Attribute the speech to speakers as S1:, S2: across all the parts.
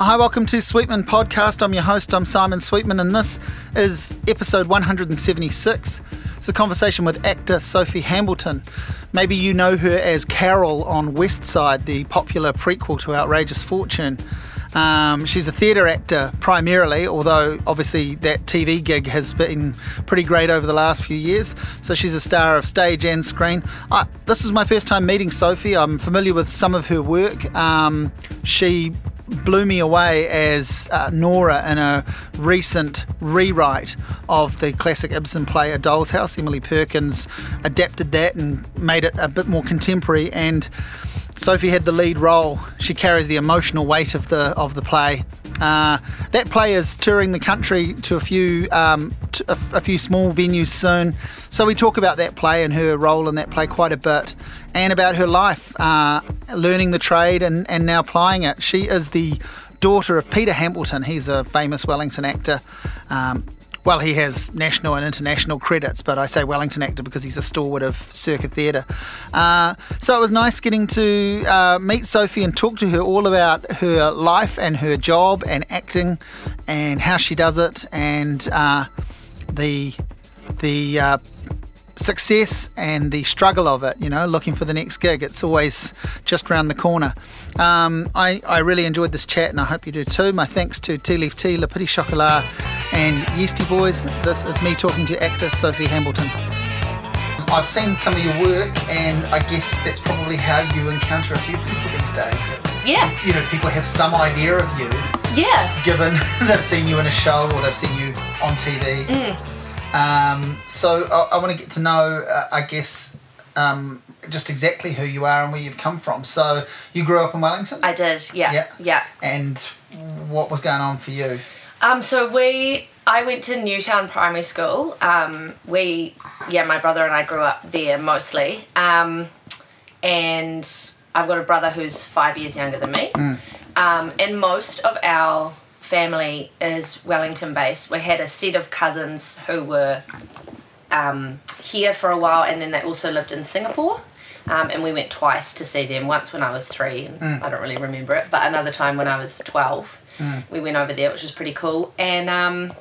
S1: Hi, welcome to Sweetman Podcast. I'm your host, I'm Simon Sweetman, and this is episode 176. It's a conversation with actor Sophie Hambleton. Maybe you know her as Carol on Westside, the popular prequel to Outrageous Fortune. Um, she's a theatre actor primarily, although obviously that TV gig has been pretty great over the last few years. So she's a star of stage and screen. Uh, this is my first time meeting Sophie. I'm familiar with some of her work. Um, she blew me away as uh, Nora in a recent rewrite of the classic Ibsen play A Doll's House. Emily Perkins adapted that and made it a bit more contemporary and Sophie had the lead role. She carries the emotional weight of the of the play. Uh, that play is touring the country to a few um, to a, a, few small venues soon. So we talk about that play and her role in that play quite a bit, and about her life, uh, learning the trade and, and now applying it. She is the daughter of Peter Hambleton. He's a famous Wellington actor. Um, well, he has national and international credits, but I say Wellington actor because he's a stalwart of Circa theatre. Uh, so it was nice getting to uh, meet Sophie and talk to her all about her life and her job and acting and how she does it and uh, the the uh, success and the struggle of it, you know, looking for the next gig. It's always just around the corner. Um, I, I really enjoyed this chat and I hope you do too. My thanks to Tea Leaf Tea, Le Petit Chocolat, and Yeastie Boys. This is me talking to actor Sophie Hambleton. I've seen some of your work, and I guess that's probably how you encounter a few people these days.
S2: Yeah.
S1: You know, people have some idea of you.
S2: Yeah.
S1: Given they've seen you in a show or they've seen you on TV.
S2: Mm.
S1: Um, so I, I want to get to know, uh, I guess, um, just exactly who you are and where you've come from. So you grew up in Wellington.
S2: I did. Yeah.
S1: Yeah.
S2: Yeah.
S1: And what was going on for you?
S2: Um. So we. I went to Newtown Primary School. Um. We. Yeah. My brother and I grew up there mostly. Um. And I've got a brother who's five years younger than me.
S1: Mm.
S2: Um. And most of our family is Wellington based. We had a set of cousins who were um, here for a while and then they also lived in Singapore. Um, and we went twice to see them. Once when I was three, and
S1: Mm.
S2: I don't really remember it, but another time when I was 12. We went over there, which was pretty cool. And um,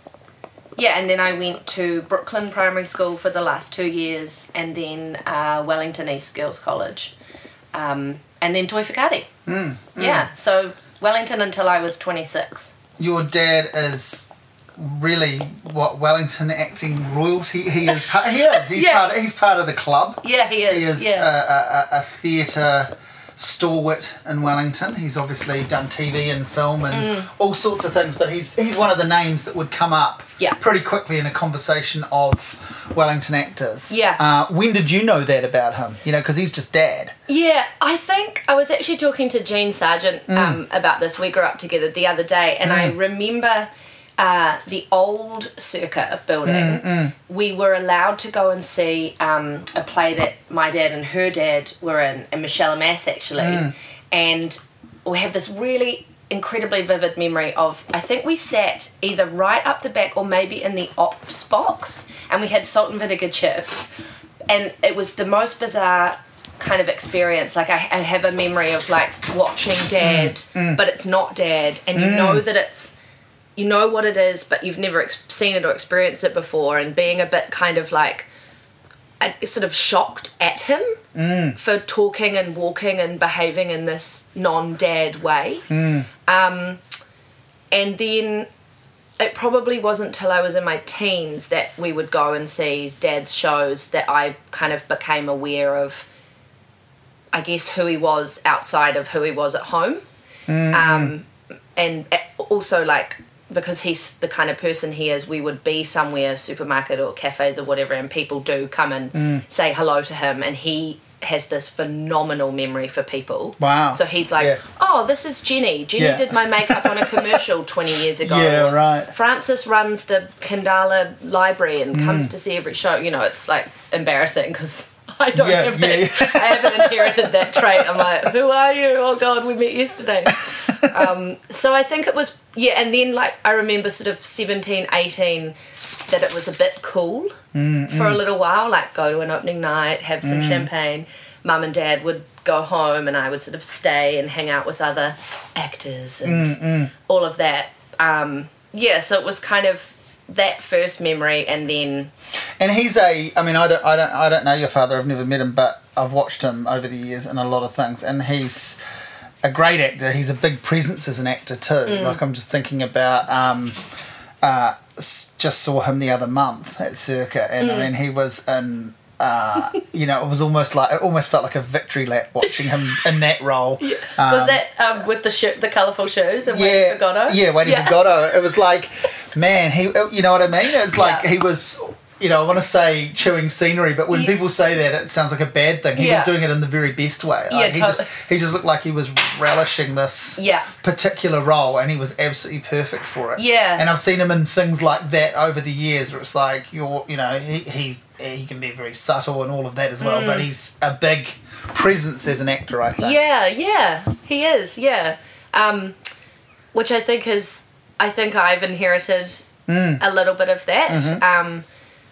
S2: yeah, and then I went to Brooklyn Primary School for the last two years, and then uh, Wellington East Girls College, um, and then Toi Whakaari.
S1: Mm.
S2: Yeah, so Wellington until I was 26.
S1: Your dad is really what Wellington acting royalty. He is. Part, he is. He's
S2: Yeah.
S1: part. He's part of the club.
S2: Yeah, he is.
S1: He is
S2: yeah.
S1: a, a, a theatre stalwart in Wellington. He's obviously done TV and film and all sorts of things, but he's he's one of the names that would come up
S2: Yeah.
S1: pretty quickly in a conversation of Wellington actors.
S2: Yeah.
S1: Uh, when did you know that about him? You know, because he's just dad.
S2: Yeah, I think I was actually talking to Jean Sargent
S1: Mm.
S2: um, about this. We grew up together the other day, and I remember uh, the old Circa building.
S1: Mm,
S2: We were allowed to go and see um, a play that my dad and her dad were in, and Michele Amas actually,
S1: Mm.
S2: and we have this really incredibly vivid memory of I think we sat either right up the back or maybe in the ops box, and we had salt and vinegar chips and it was the most bizarre kind of experience. Like I, I have a memory of like watching Dad, but it's not Dad, and you know that it's you know what it is, but you've never ex- seen it or experienced it before, and being a bit kind of like sort of shocked at him for talking and walking and behaving in this non-dad way. Um, and then it probably wasn't till I was in my teens that we would go and see dad's shows that I kind of became aware of, I guess, who he was outside of who he was at home. Um, and also, like, because he's the kind of person he is, we would be somewhere, supermarket or cafes or whatever, and people do come and say hello to him, and he has this phenomenal memory for people.
S1: Wow.
S2: So he's like,
S1: Yeah.
S2: oh, this is Jenny. Jenny
S1: Yeah.
S2: did my makeup on a commercial 20 years ago.
S1: Yeah, right.
S2: Francis runs the Khandallah library and
S1: Mm.
S2: comes to see every show. You know, it's like embarrassing because I don't
S1: Yeah,
S2: have
S1: yeah,
S2: that. I haven't inherited that trait. I'm like, who are you? Oh God, we met yesterday. um, so I think it was, yeah, and then like I remember sort of 17, 18 that it was a bit cool
S1: Mm,
S2: for a little while, like go to an opening night, have some champagne. Mum and dad would go home and I would sort of stay and hang out with other actors and all of that. Um, yeah, so it was kind of that first memory and then
S1: And he's a. I mean, I don't. I don't. I don't know your father. I've never met him, but I've watched him over the years in a lot of things, and he's a great actor. He's a big presence as an actor too. Like I'm just thinking about. Um, uh, just saw him the other month at Circa, and I mean, he was in. Uh, you know, it was almost like it almost felt like a victory lap watching him in that role. Um,
S2: was that um, with the shirt, the colourful shoes and waiting for Godot?
S1: yeah, waiting for Godot. It was like, man, he. You know what I mean? It's like
S2: Yeah.
S1: he was. You know, I want to say chewing scenery, but when
S2: Yeah.
S1: people say that, it sounds like a bad thing. He
S2: Yeah.
S1: was doing it in the very best way.
S2: Yeah,
S1: Like, he
S2: totally.
S1: just he just looked like he was relishing this
S2: Yeah.
S1: particular role, and he was absolutely perfect for it.
S2: Yeah.
S1: And I've seen him in things like that over the years, where it's like you're, you know, he he he can be very subtle and all of that as well, but he's a big presence as an actor. I think.
S2: Mm. Yeah, yeah, he is. Yeah, um, which I think is, I think I've inherited
S1: Mm.
S2: a little bit of that.
S1: Mm-hmm.
S2: Um,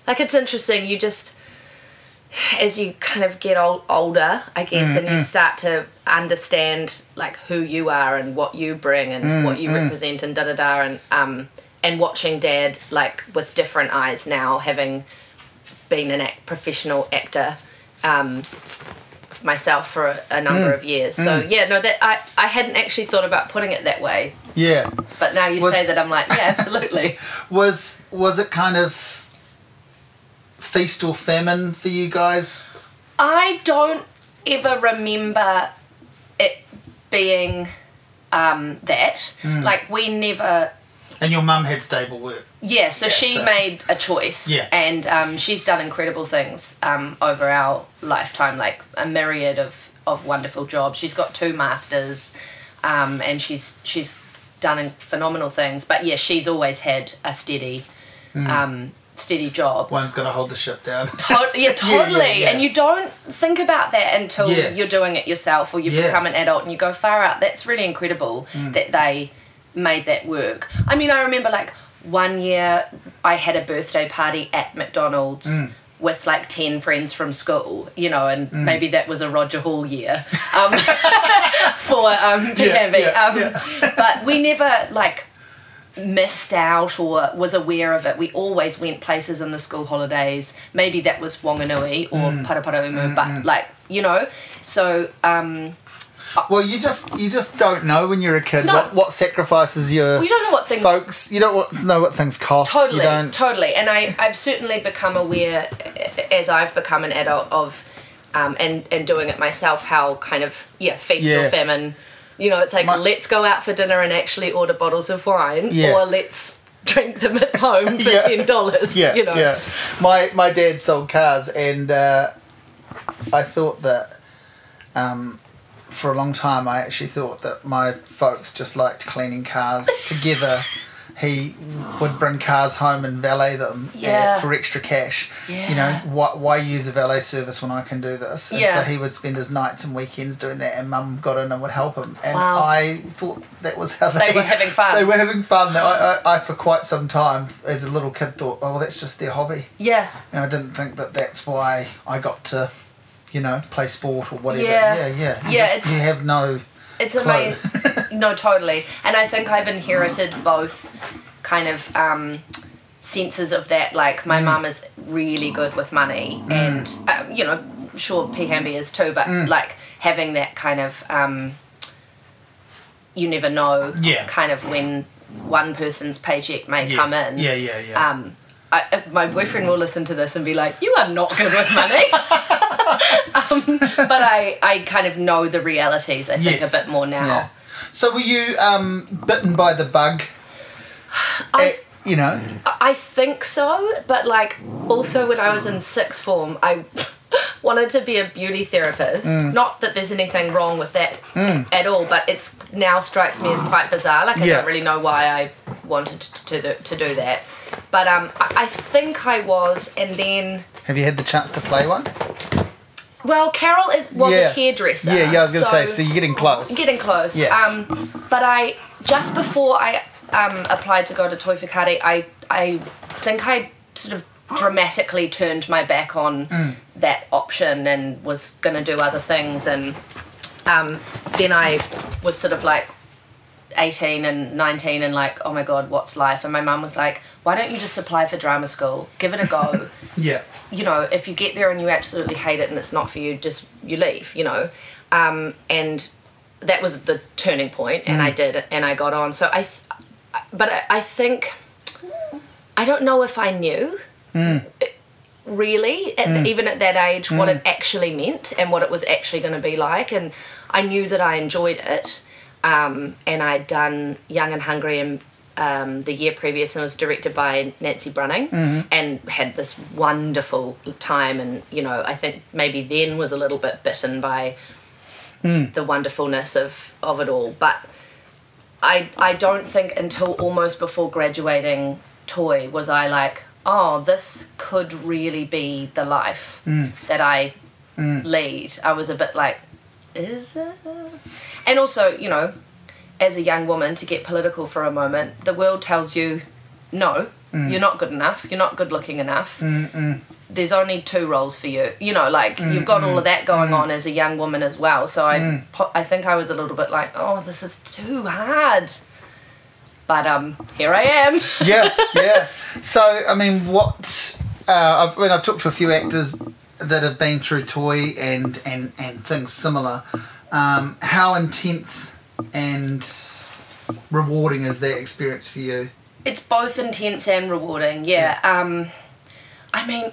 S2: like it's interesting. You just, as you kind of get old, older, I guess, and
S1: Mm,
S2: you start to understand like who you are and what you bring and
S1: Mm,
S2: what you represent and da da da and um and watching Dad like with different eyes now, having been an act, professional actor. Um, myself for a, a number
S1: Mm.
S2: of years. So yeah, no, that I, I hadn't actually thought about putting it that way.
S1: Yeah.
S2: But now you
S1: Was-
S2: say that I'm like, yeah, absolutely.
S1: Was was it kind of feast or famine for you guys?
S2: I don't ever remember it being um, that.
S1: Mm.
S2: Like we never
S1: And your mum had stable work.
S2: Yeah, so
S1: Yeah,
S2: she
S1: so-
S2: made a choice.
S1: Yeah.
S2: And um, she's done incredible things um, over our lifetime, like a myriad of, of wonderful jobs. She's got two masters, um, and she's she's done phenomenal things. But yeah, she's always had a steady, um, steady job.
S1: One's got to hold the ship down.
S2: To- yeah, totally.
S1: yeah.
S2: And you don't think about that until
S1: Yeah.
S2: you're doing it yourself or you
S1: Yeah.
S2: become an adult and you go far out. That's really incredible that they made that work. I mean, I remember like one year I had a birthday party at McDonald's. With like 10 friends from school, you know, and maybe that was a Roger Hall year um, for um,
S1: Yeah, yeah,
S2: um,
S1: yeah.
S2: But we never like missed out or was aware of it. We always went places in the school holidays. Maybe that was Wanganui or
S1: Mm.
S2: Paraparaumu, but like, you know, so um,
S1: Well, you just you just don't know when you're a kid
S2: No.
S1: what, what sacrifices your
S2: we don't know what things
S1: folks. You don't know what things cost.
S2: totally,
S1: You don't.
S2: totally. And I, I've certainly become aware as I've become an adult of, um, and, and doing it myself, how kind of, yeah, feast
S1: Yeah.
S2: or famine, you know, it's like,
S1: My-
S2: let's go out for dinner and actually order bottles of wine
S1: Yeah.
S2: or let's drink them at home for
S1: Yeah.
S2: $10,
S1: yeah,
S2: you know.
S1: yeah. My my dad sold cars, and uh, I thought that um, for a long time, I actually thought that my folks just liked cleaning cars together. He would bring cars home and valet them
S2: Yeah.
S1: for extra cash. You know, why, why use a valet service when I can do this? And
S2: Yeah.
S1: so he would spend his nights and weekends doing that, and mum got in and would help him. And
S2: Wow.
S1: I thought that was how they,
S2: They were having fun.
S1: They were having fun. I, I, I, for quite some time, as a little kid, thought, oh, that's just their hobby.
S2: Yeah.
S1: And I didn't think that that's why I got to, you know, play sport or whatever.
S2: Yeah.
S1: Yeah, yeah. You
S2: Yeah,
S1: just-
S2: it's-
S1: you have no.
S2: It's amazing. no, totally. And I think I've inherited both kind of um, senses of that. Like,
S1: Mm.
S2: my mum is really good with money, and, um, you know, sure, P. Hamby is too, but
S1: Mm.
S2: like having that kind of, um, you never know,
S1: Yeah.
S2: kind of when one person's paycheck may
S1: Yes.
S2: come in.
S1: Yeah, yeah, yeah.
S2: Um, I, uh, my boyfriend will listen to this and be like, "You are not good with money," um, but I, I kind of know the realities. I think
S1: Yes.
S2: a bit more now.
S1: yeah. So were you um, bitten by the bug?
S2: I,
S1: Eh, you know.
S2: I think so, but like also when I was in sixth form, I wanted to be a beauty therapist.
S1: Mm.
S2: Not that there's anything wrong with that at all, but it's now strikes me as quite bizarre. Like I
S1: Yeah.
S2: don't really know why I wanted to to do, to do that, but um, I think I was, and then.
S1: Have you had the chance to play one?
S2: Well, Carol is was
S1: Yeah.
S2: a hairdresser.
S1: Yeah, yeah. I was gonna
S2: so
S1: say. So you're getting close.
S2: getting close.
S1: Yeah.
S2: Um, but I just before I um, applied to go to Toi Whakaari, I I think I sort of dramatically turned my back on
S1: Mm.
S2: that option and was going to do other things and Um, then I was sort of like 18 and 19 and like, oh my god, what's life? And my mum was like, why don't you just apply for drama school? Give it a go.
S1: Yeah.
S2: you know, if you get there and you absolutely hate it and it's not for you, just you leave, you know. Um, and that was the turning point, and I mm. did, and I got on. So I, th- but I, I think, I don't know if I knew. Mm. Really, at mm. even at that age, what it actually meant and what it was actually going to be like, and I knew that I enjoyed it, um, and I'd done Young and Hungry and um, the year previous and was directed by Nancy Brunning mm-hmm. and had this wonderful time. And you know I think maybe then was a little bit bitten by mm. the wonderfulness of, of it all. But I I don't think until almost before graduating Toi was I like oh this could really be the life mm. that I mm. lead. I was a bit like is it and also you know as a young woman to get political for a moment, the world tells you, no, mm. you're not good enough. You're not good looking enough. Mm, mm. There's only two roles for you. You know, like you've got all of that going on as a young woman as well. So I, po- I think I was a little bit like, oh, this is too hard. But um, here I am.
S1: yeah, yeah. So, I mean, what? Uh, I've, I mean, I've talked to a few actors that have been through Toi and and and things similar. Um, how intense and rewarding is that experience for you?
S2: it's both intense and rewarding yeah. Um i mean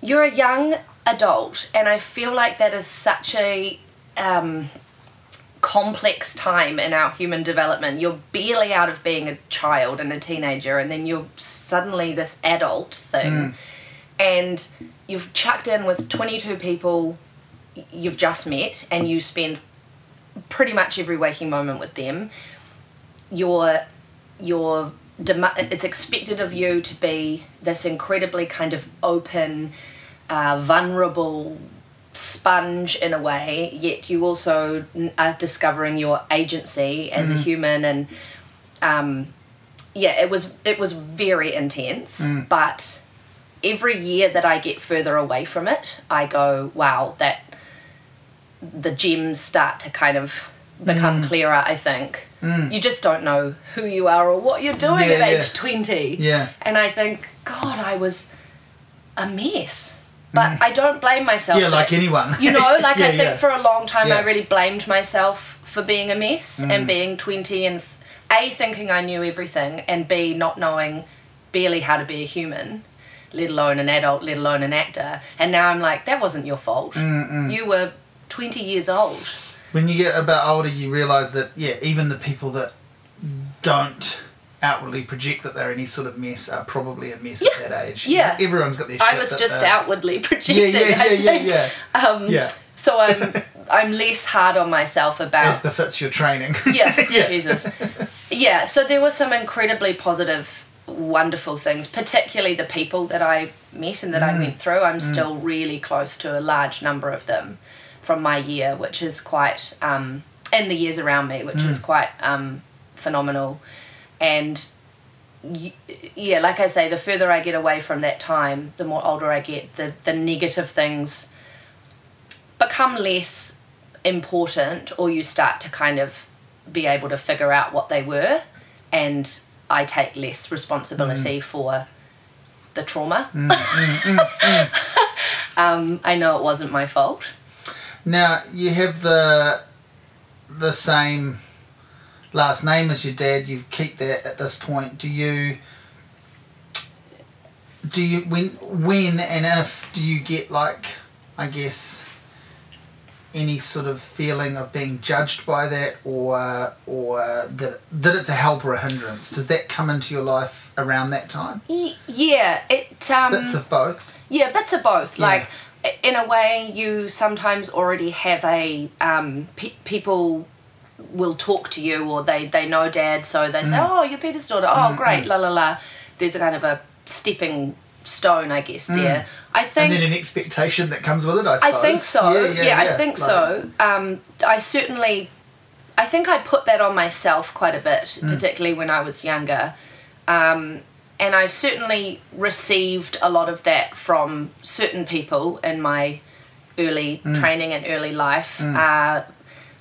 S2: you're a young adult and i feel like that is such a um complex time in our human development. You're barely out of being a child and a teenager and then you're suddenly this adult thing. And you've chucked in with 22 people you've just met and you spend pretty much every waking moment with them you're dem- it's expected of you to be this incredibly kind of open uh, vulnerable sponge in a way yet you also are discovering your agency as a human and um, yeah it was it was very intense but every year that i get further away from it i go wow that the gems start to kind of become mm. clearer i think. Mm. You just don't know who you are or what you're doing
S1: Yeah,
S2: at
S1: yeah.
S2: age 20
S1: Yeah.
S2: and i think god i was a mess. But mm. i don't blame myself
S1: Yeah,
S2: for
S1: like anyone.
S2: you know like
S1: Yeah,
S2: i think for a long time i really blamed myself for being a mess
S1: Mm.
S2: and being 20 and a thinking i knew everything and b not knowing barely how to be a human let alone an adult let alone an actor. And now i'm like that wasn't your fault. You were 20 years old
S1: When you get a bit older, you realise that yeah, even the people that don't outwardly project that they're any sort of mess are probably a mess
S2: Yeah.
S1: at that age.
S2: Yeah.
S1: everyone's got their. Shit.
S2: I
S1: was
S2: just
S1: they're-
S2: outwardly projecting
S1: Yeah, yeah, yeah, yeah, yeah.
S2: um,
S1: Yeah,
S2: so i'm i'm less hard on myself about
S1: as befits your training.
S2: yeah,
S1: Yeah.
S2: Jesus. Yeah, so there were some incredibly positive, wonderful things, particularly the people that I met and that I mm. went through. I'm mm. still really close to a large number of them from my year, which is quite, um, and the years around me, which is quite um, phenomenal. And y- yeah, like I say, the further I get away from that time, the more older I get, the, the negative things become less important or you start to kind of be able to figure out what they were and I take less responsibility for the trauma. um, I know it wasn't my fault.
S1: Now you have the the same last name as your dad. You keep that at this point. Do you? Do you when when and if do you get like I guess any sort of feeling of being judged by that or or that that it's a help or a hindrance? Does that come into your life around that time?
S2: Yeah, it um
S1: Bits of both.
S2: Yeah, bits of both.
S1: Yeah.
S2: Like, in a way, you sometimes already have a um, pe- people will talk to you, or they they know dad, so they
S1: Mm.
S2: say, "Oh, you're Peter's daughter. Oh, great, la la la." There's a kind of a stepping stone, I guess. There, I think.
S1: Mm. And then an expectation that comes with it, I
S2: I think so. Yeah, I think
S1: Like-
S2: so. Um, I certainly, I think I put that on myself quite a bit,
S1: Mm.
S2: particularly when I was younger. Um, and I certainly received a lot of that from certain people in my early
S1: Mm.
S2: training and early life. Uh,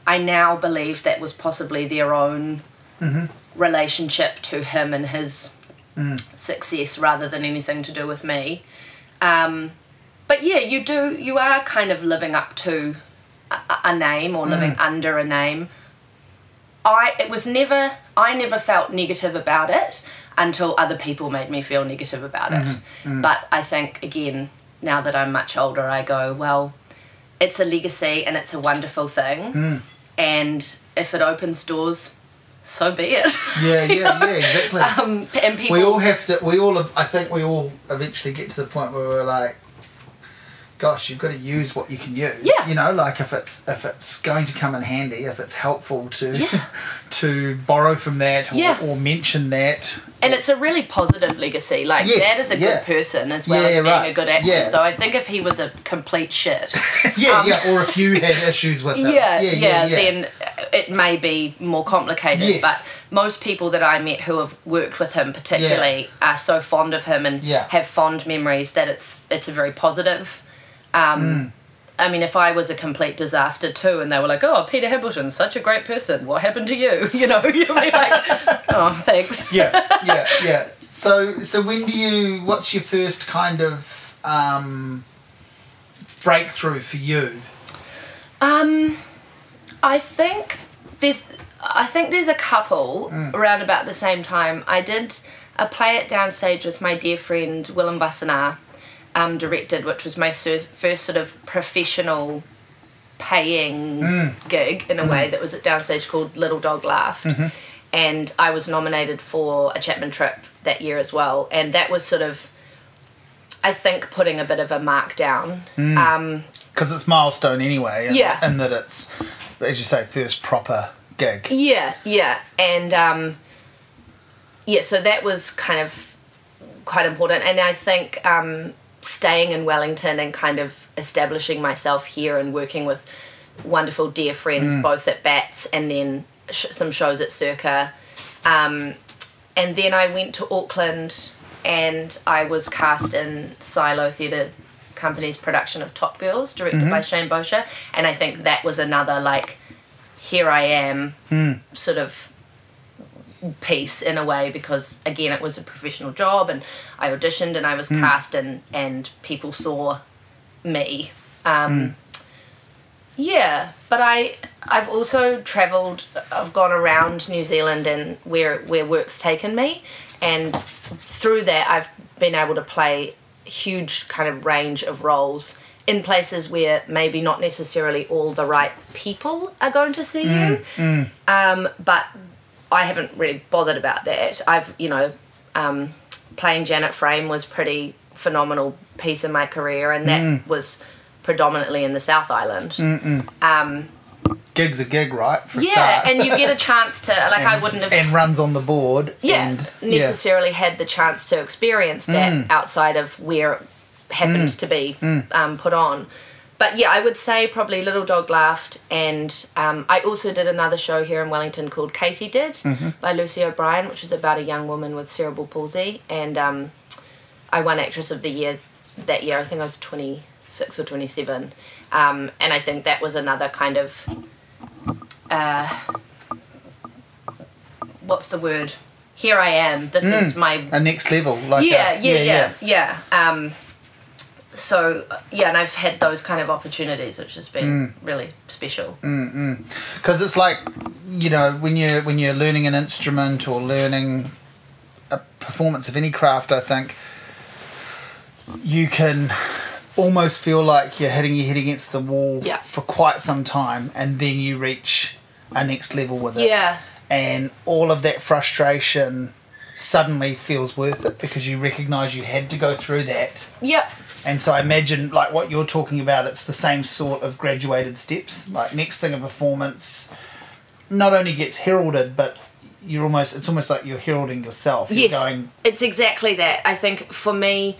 S2: I now believe that was possibly their own relationship to him and his success rather than anything to do with me. Um, but yeah, you do. You are kind of living up to a, a name or living under a name. I it was never. I never felt negative about it until other people made me feel negative about it. Mm-hmm. Mm-hmm. But I think again, now that I'm much older, I go well. It's a legacy and it's a wonderful thing. Mm. And if it opens doors, so be it.
S1: Yeah, yeah, yeah, exactly.
S2: um, and people.
S1: we all have to. We all. I think we all eventually get to the point where we're like, "Gosh, you've got to use what you can use."
S2: Yeah.
S1: You know, like if it's if it's going to come in handy, if it's helpful to
S2: Yeah.
S1: to borrow from that or,
S2: Yeah.
S1: or mention that.
S2: And it's a really positive legacy. Like
S1: Yes,
S2: Dad is a
S1: yeah.
S2: good person as well as being
S1: right.
S2: a good actor. So I think if he was a complete shit,
S1: yeah,
S2: Um,
S1: yeah. Or if you had issues with it.
S2: yeah,
S1: yeah,
S2: then it may be more complicated.
S1: Yes.
S2: But most people that I met who have worked with him, particularly, are so fond of him and have fond memories that it's it's a very positive. Um,
S1: Mm.
S2: I mean, if I was a complete disaster too, and they were like, "Oh, Peter Hambleton's such a great person. What happened to you?" You know, you'd be like, "Oh, thanks."
S1: yeah, yeah, yeah. So, so when do you? What's your first kind of um, breakthrough for you?
S2: Um, I think there's, I think there's a couple around about the same time. I did a play at Downstage with my dear friend Willem Wassenaar, um, directed, which was my sur- first sort of professional paying gig in a way that was at Downstage called Little Dog Laughed. And I was nominated for a Chapman Tripp that year as well. And that was sort of, I think, putting a bit of a mark down. Um,
S1: Because it's milestone anyway. And,
S2: Yeah.
S1: And that it's, as you say, first proper gig.
S2: Yeah, yeah, and um, yeah, so that was kind of quite important, and I think um, staying in Wellington and kind of establishing myself here and working with wonderful dear friends, mm. both at Bats and then sh- some shows at Circa, um, and then I went to Auckland and I was cast in Silo Theatre Company's production of Top Girls, directed mm-hmm. by Shane Bosher, and I think that was another like here I am mm. sort of piece in a way because again it was a professional job and I auditioned and I was cast and and people saw me. Um yeah but I I've also traveled I've gone around New Zealand and where where work's taken me. And through that I've been able to play huge kind of range of roles in places where maybe not necessarily all the right people are going to see you. Um, but I haven't really bothered about that. I've, you know, um, playing Janet Frame was pretty phenomenal piece in my career, and that was predominantly in the South Island. Um,
S1: Gig's a gig, right?
S2: Yeah, and you get a chance to like I wouldn't have
S1: and runs on the board.
S2: yeah
S1: and,
S2: necessarily had the chance to experience that
S1: Mm.
S2: outside of where it happened to be um, put on. But yeah, I would say probably Little Dog Laughed, and um, I also did another show here in Wellington called Katie Did
S1: Mm-hmm.
S2: by Lucy O'Brien, which was about a young woman with cerebral palsy, and um, I won Actress of the Year that year. I think I was twenty six or twenty seven, um, and I think that was another kind of uh, what's the word? Here I am. This is my
S1: a next level. Like
S2: yeah,
S1: a,
S2: yeah, yeah, yeah. Um, so yeah, and I've had those kind of opportunities, which has been mm. really special. Mm, mm.
S1: because it's like you know when you're when you're learning an instrument or learning a performance of any craft i think you can almost feel like you're hitting your head against the wall
S2: Yeah.
S1: for quite some time and then you reach a next level with it.
S2: Yeah,
S1: and all of that frustration suddenly feels worth it because you recognize you had to go through that.
S2: Yep,
S1: and so I imagine, like what you're talking about, it's the same sort of graduated steps. Like next thing, a performance not only gets heralded, but you're almost it's almost like you're heralding yourself. You're
S2: yes,
S1: going,
S2: it's exactly that. I think for me,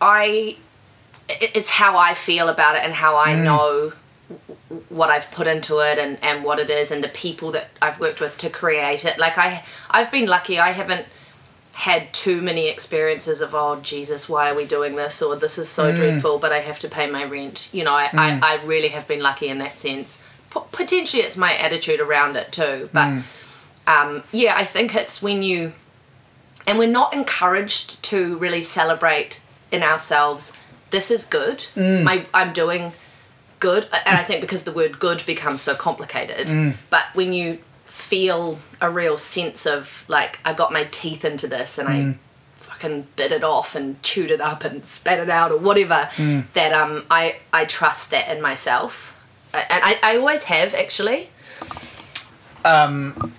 S2: I it's how I feel about it and how I mm. know what I've put into it and, and what it is and the people that I've worked with to create it. Like I I've been lucky. I haven't had too many experiences of oh Jesus, why are we doing this or this is so mm. dreadful, but I have to pay my rent. You know, I, I, mm. I really have been lucky in that sense. p- potentially it's my attitude around it too. But mm. um, yeah, I think it's when you and we're not encouraged to really celebrate in ourselves. This is good. My I'm doing good, and I think because the word good becomes so complicated. But when you feel a real sense of like I got my teeth into this and I fucking bit it off and chewed it up and spat it out or whatever, that um I I trust that in myself, and I I always have actually.
S1: Um,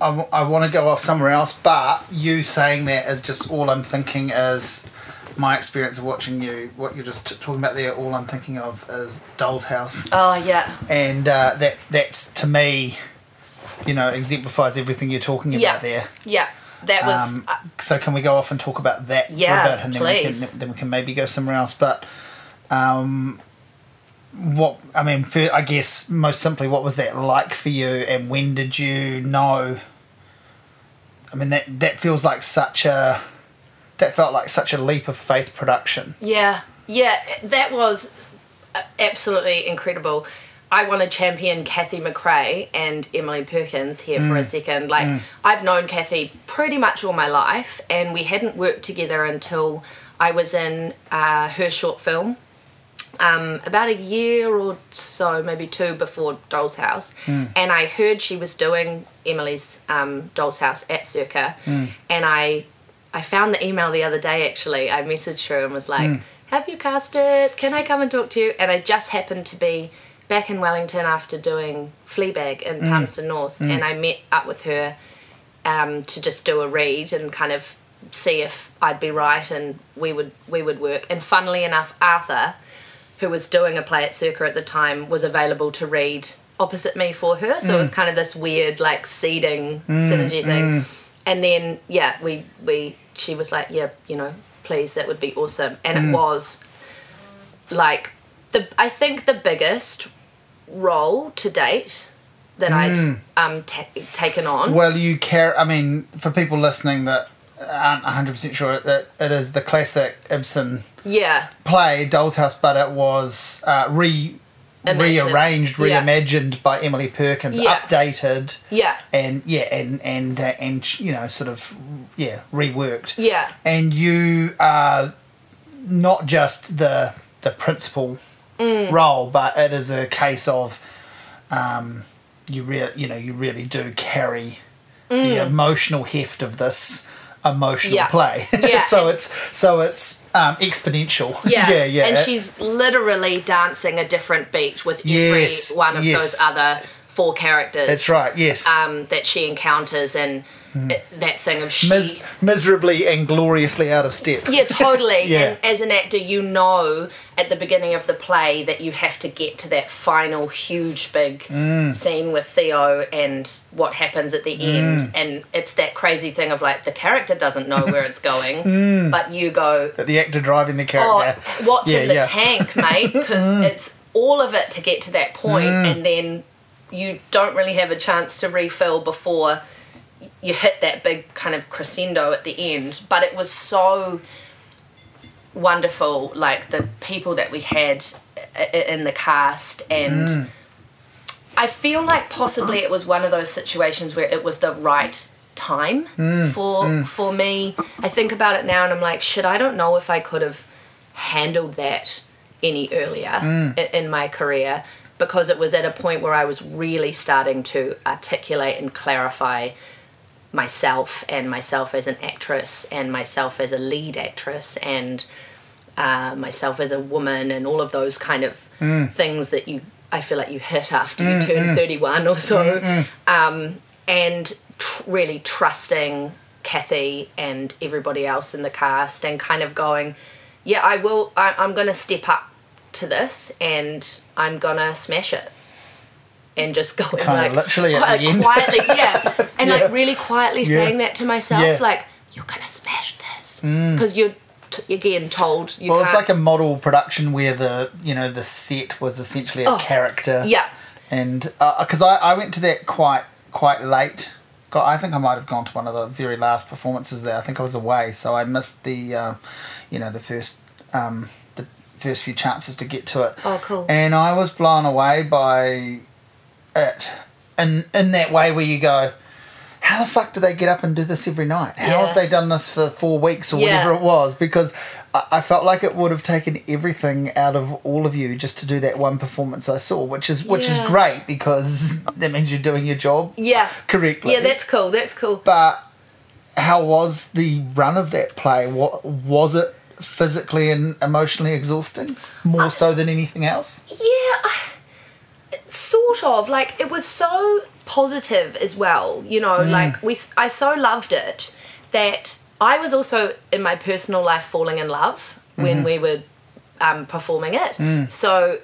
S1: I, want to go off somewhere else, but you saying that is just all I'm thinking is my experience of watching you. What you're just t- talking about there, all I'm thinking of is Doll's House,
S2: Oh yeah.
S1: and uh, that that's to me, you know, exemplifies everything you're talking about
S2: Yeah.
S1: there.
S2: Yeah, that was
S1: Um, so can we go off and talk about that
S2: Yeah,
S1: for a bit, and then we can then we can maybe go somewhere else. But um, what I mean, for, I guess most simply, what was that like for you, and when did you know? I mean, that that feels like such a that felt like such a leap of faith production.
S2: Yeah, yeah, that was uh, absolutely incredible. I want to champion Kathy McRae and Emily Perkins here for a second. Like, I've known Kathy pretty much all my life, and we hadn't worked together until I was in uh, her short film. Um, about a year or so, maybe two before Doll's House, and I heard she was doing Emily's um, Doll's House at Circa, and I I found the email the other day actually. I messaged her and was like, Have you cast it? Can I come and talk to you? And I just happened to be back in Wellington after doing Fleabag in mm. Palmerston North mm. and I met up with her um, to just do a read and kind of see if I'd be right and we would we would work. And funnily enough, Arthur, who was doing a play at Circa at the time, was available to read opposite me for her. So it was mm. kind of this weird like seeding synergy thing. And then yeah, we we she was like, yeah, you know, please, that would be awesome. And it was like the I think the biggest role to date that I'd um ta- taken on.
S1: Well, you care. I mean, for people listening that aren't 100 percent sure, it, it is the classic Ibsen
S2: yeah,
S1: play Doll's House, but it was uh, re
S2: Imagined.
S1: rearranged,
S2: Yeah.
S1: reimagined by Emily Perkins,
S2: Yeah.
S1: updated,
S2: yeah,
S1: and yeah, and and uh, and you know, sort of yeah, reworked.
S2: yeah,
S1: And you are not just the the principal
S2: Mm.
S1: role, but it is a case of um, you really you know you really do carry the emotional heft of this emotional
S2: Mm. Yeah.
S1: play.
S2: Yeah.
S1: so it's so it's um, exponential.
S2: yeah,
S1: yeah, yeah.
S2: And she's literally dancing a different beat with
S1: Yes,
S2: every one of
S1: yes.
S2: those other four characters.
S1: That's right. Yes.
S2: Um, that she encounters and it- that thing of she.
S1: Mis- miserably and gloriously out of step.
S2: Yeah, totally.
S1: Yeah.
S2: And as an actor, you know at the beginning of the play that you have to get to that final huge big
S1: Mm.
S2: scene with Theo and what happens at the
S1: Mm.
S2: end. And it's that crazy thing of like the character doesn't know where it's going,
S1: Mm.
S2: but you go,
S1: But the actor driving the
S2: oh,
S1: character.
S2: what's
S1: Yeah,
S2: in the
S1: yeah. Mm.
S2: tank, mate? Because it's all of it to get to that point, and then you don't really have a chance to refill before you hit that big kind of crescendo at the end. But it was so wonderful, like the people that we had in the cast, and
S1: Mm.
S2: I feel like possibly it was one of those situations where it was the right time
S1: Mm.
S2: for for me. I think about it now and I'm like, shit, I don't know if I could have handled that any earlier
S1: Mm.
S2: i- in my career because it was at a point where I was really starting to articulate and clarify myself and myself as an actress and myself as a lead actress and uh, myself as a woman and all of those kind of mm. things that you I feel like you hit after you mm, turn mm. 31 or so. Um, and tr- really trusting Kathy and everybody else in the cast and kind of going yeah I will I, I'm gonna step up to this and I'm gonna smash it and just go
S1: Kinda
S2: like
S1: literally at the end.
S2: quietly yeah and
S1: Yeah.
S2: like really quietly
S1: Yeah.
S2: saying that to myself
S1: Yeah.
S2: like you're gonna smash this because you're t- again told you
S1: Well, it's
S2: can't
S1: like a model production where the you know the set was essentially a
S2: Oh,
S1: character.
S2: yeah
S1: And because I, I went to that quite quite late. God, I think I might have gone to one of the very last performances there. I think I was away, so I missed the, uh, you know, the first um, first few chances to get to it.
S2: Oh, cool.
S1: And I was blown away by it in in that way where you go, how the fuck do they get up and do this every night? How
S2: Yeah.
S1: have they done this for four weeks or
S2: Yeah.
S1: whatever it was? Because I, I felt like it would have taken everything out of all of you just to do that one performance I saw, which is which is great because that means you're doing your job
S2: Yeah.
S1: correctly.
S2: Yeah, that's cool. That's cool.
S1: But how was the run of that play? What was it physically and emotionally exhausting? More so than anything else.
S2: Yeah, I, sort of. Like it was so positive as well. You know, mm. like we, I so loved it that I was also in my personal life falling in love when mm-hmm. we were um, performing it. Mm. So,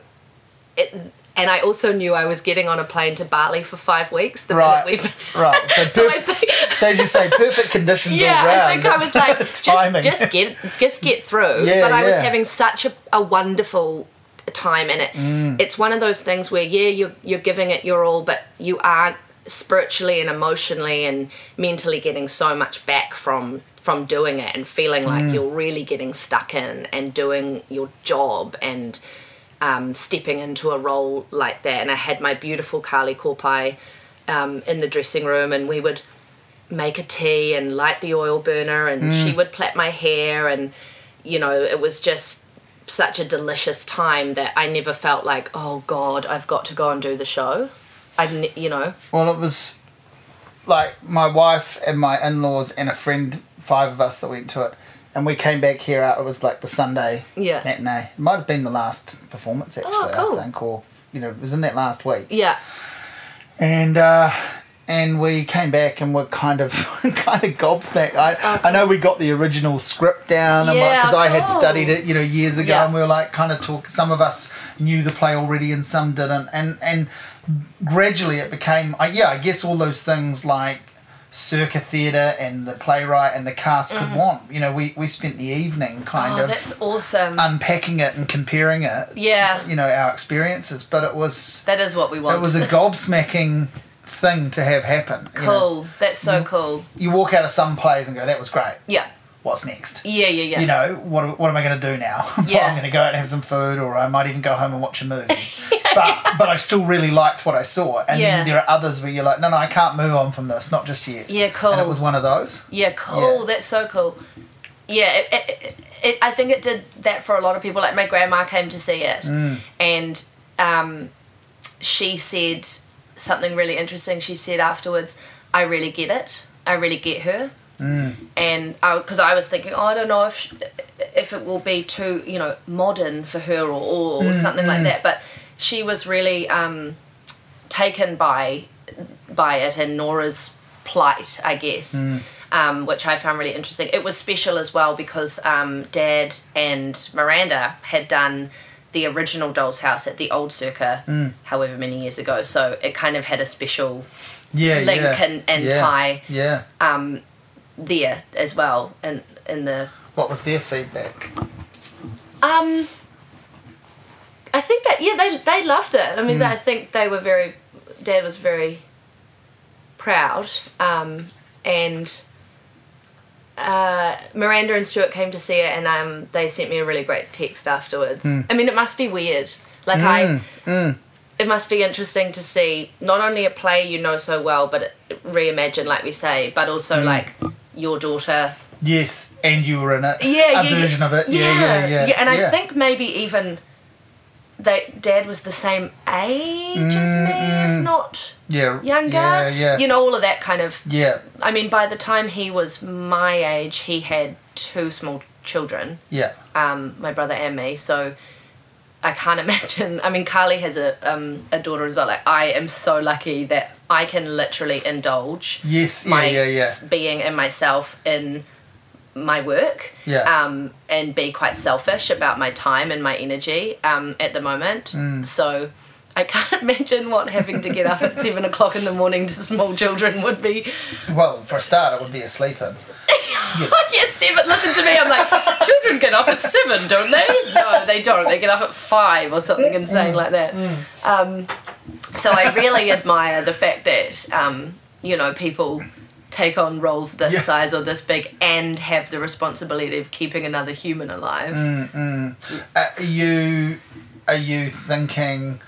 S2: it, and I also knew I was getting on a plane to Bali for five weeks. The
S1: Right, right. So,
S2: So
S1: perf-
S2: think-
S1: so as you say, perfect conditions
S2: yeah,
S1: all round.
S2: I think I was like, just, just get, just get through.
S1: Yeah,
S2: but I was having such a, a wonderful time in it.
S1: Mm.
S2: It's one of those things where yeah, you're you're giving it your all, but you are spiritually and emotionally and mentally getting so much back from from doing it and feeling like
S1: Mm.
S2: you're really getting stuck in and doing your job and um, stepping into a role like that. And I had my beautiful Kali Kopae um, in the dressing room, and we would make a tea and light the oil burner, and she would plait my hair, and you know, it was just such a delicious time that I never felt like, oh God, I've got to go and do the show. I, you know,
S1: Well, it was like my wife and my in laws and a friend, five of us that went to it. And we came back here out, it was like the Sunday
S2: Yeah.
S1: matinee. It might have been the last performance, actually,
S2: Oh, cool.
S1: I think, or, you know, it was in that last week.
S2: yeah,
S1: and uh, and we came back and were kind of kind of gobsmacked. I I know we got the original script down, and
S2: Oh, Yeah,
S1: because I had studied it, you know, years ago,
S2: Yeah.
S1: and we were like kind of talk. Some of us knew the play already, and some didn't, and and gradually it became, uh, yeah, I guess all those things like circa theatre and the playwright and the cast could want. You know, we we spent the evening kind
S2: Mm-hmm. oh,
S1: of
S2: that's awesome.
S1: unpacking it and comparing it.
S2: yeah,
S1: You know, our experiences, but it was
S2: that is what we want.
S1: it was a gobsmacking thing to have happen. you know.
S2: cool. That's so
S1: Mm.
S2: cool.
S1: You walk out of some plays and go, "That was great.
S2: Yeah,
S1: What's next?"
S2: yeah, yeah, yeah.
S1: You know, what, what am I going to do now?
S2: Yeah.
S1: I'm going to go out and have some food, or I might even go home and watch a movie. but but I still really liked what I saw. And
S2: Yeah.
S1: then there are others where you're like, "No, no, I can't move on from this, not just yet."
S2: Yeah, cool.
S1: And it was one of those.
S2: Yeah, cool.
S1: Yeah.
S2: That's so cool. Yeah, it, it, it, it, I think it did that for a lot of people. Like my grandma came to see it,
S1: Mm.
S2: and um, she said something really interesting. She said afterwards, "I really get it. I really get her."
S1: Mm.
S2: And because I, was thinking, oh, I don't know if sh if it will be too you know modern for her or, or
S1: Mm,
S2: something like that, but she was really um, taken by by it and Nora's plight, I guess, um, which I found really interesting. It was special as well because um, Dad and Miranda had done the original Doll's House at the old Circa, however many years ago. So it kind of had a special
S1: Yeah,
S2: Link
S1: yeah.
S2: and- and
S1: yeah.
S2: tie.
S1: Yeah.
S2: um, there as well in in the
S1: What was their feedback?
S2: um. I think that yeah they they loved it. I mean I think they were very. Dad was very proud, um, and uh, Miranda and Stuart came to see it, and um, they sent me a really great text afterwards. I mean, it must be weird. Like I, it must be interesting to see not only a play you know so well, but reimagined, like we say, but also like your daughter.
S1: Yes, and you were in it.
S2: Yeah,
S1: a
S2: yeah,
S1: version
S2: yeah.
S1: of it. Yeah, yeah, yeah.
S2: Yeah, and I think maybe even that Dad was the same age as me, if not
S1: yeah,
S2: younger.
S1: Yeah, yeah,
S2: You know, all of that kind of
S1: yeah,
S2: I mean, by the time he was my age, he had two small children,
S1: yeah.
S2: um, my brother and me. So I can't imagine. I mean, Carly has a um, a daughter as well. Like I am so lucky that I can literally indulge
S1: Yes, yeah,
S2: my
S1: yeah, yeah.
S2: being and myself in my work.
S1: Yeah.
S2: Um, and be quite selfish about my time and my energy um, at the moment.
S1: Mm.
S2: So. I can't imagine what having to get up at seven o'clock in the morning to small children would be
S1: Well, for a start, it would be a sleep-in.
S2: yes, Stephen, listen to me. I'm like, children get up at seven, don't they? No, they don't. They get up at five or something insane like that. Um, so I really admire the fact that, um, you know, people take on roles this
S1: Yeah.
S2: size or this big and have the responsibility of keeping another human alive.
S1: Uh, are you are you thinking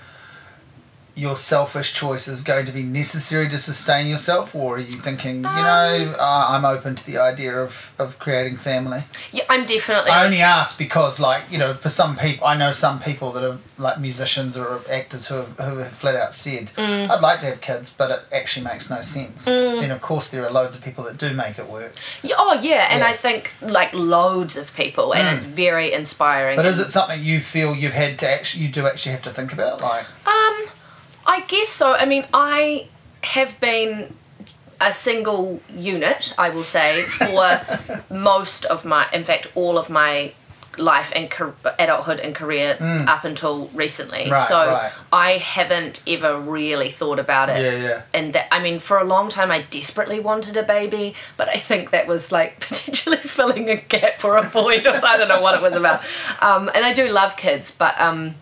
S1: your selfish choice is going to be necessary to sustain yourself, or are you thinking, you
S2: Um,
S1: know, uh, I'm open to the idea of, of creating family?
S2: Yeah, I'm definitely.
S1: I only ask because, like, you know, for some people, I know some people that are like musicians or actors who have, who have flat out said,
S2: Mm.
S1: I'd like to have kids, but it actually makes no sense. Then, of course, there are loads of people that do make it work.
S2: Yeah, oh yeah, and
S1: Yeah.
S2: I think like loads of people, and it's very inspiring.
S1: But is it something you feel you've had to actually, you do actually have to think about? Like,
S2: Um, I guess so. I mean, I have been a single unit, I will say, for most of my, in fact, all of my life and car- adulthood and career up until recently.
S1: Mm. Right,
S2: so
S1: right.
S2: I haven't ever really thought about it.
S1: Yeah, yeah.
S2: And that, I mean, for a long time, I desperately wanted a baby, but I think that was like potentially filling a gap or a void, or I don't know what it was about. Um, and I do love kids, but um,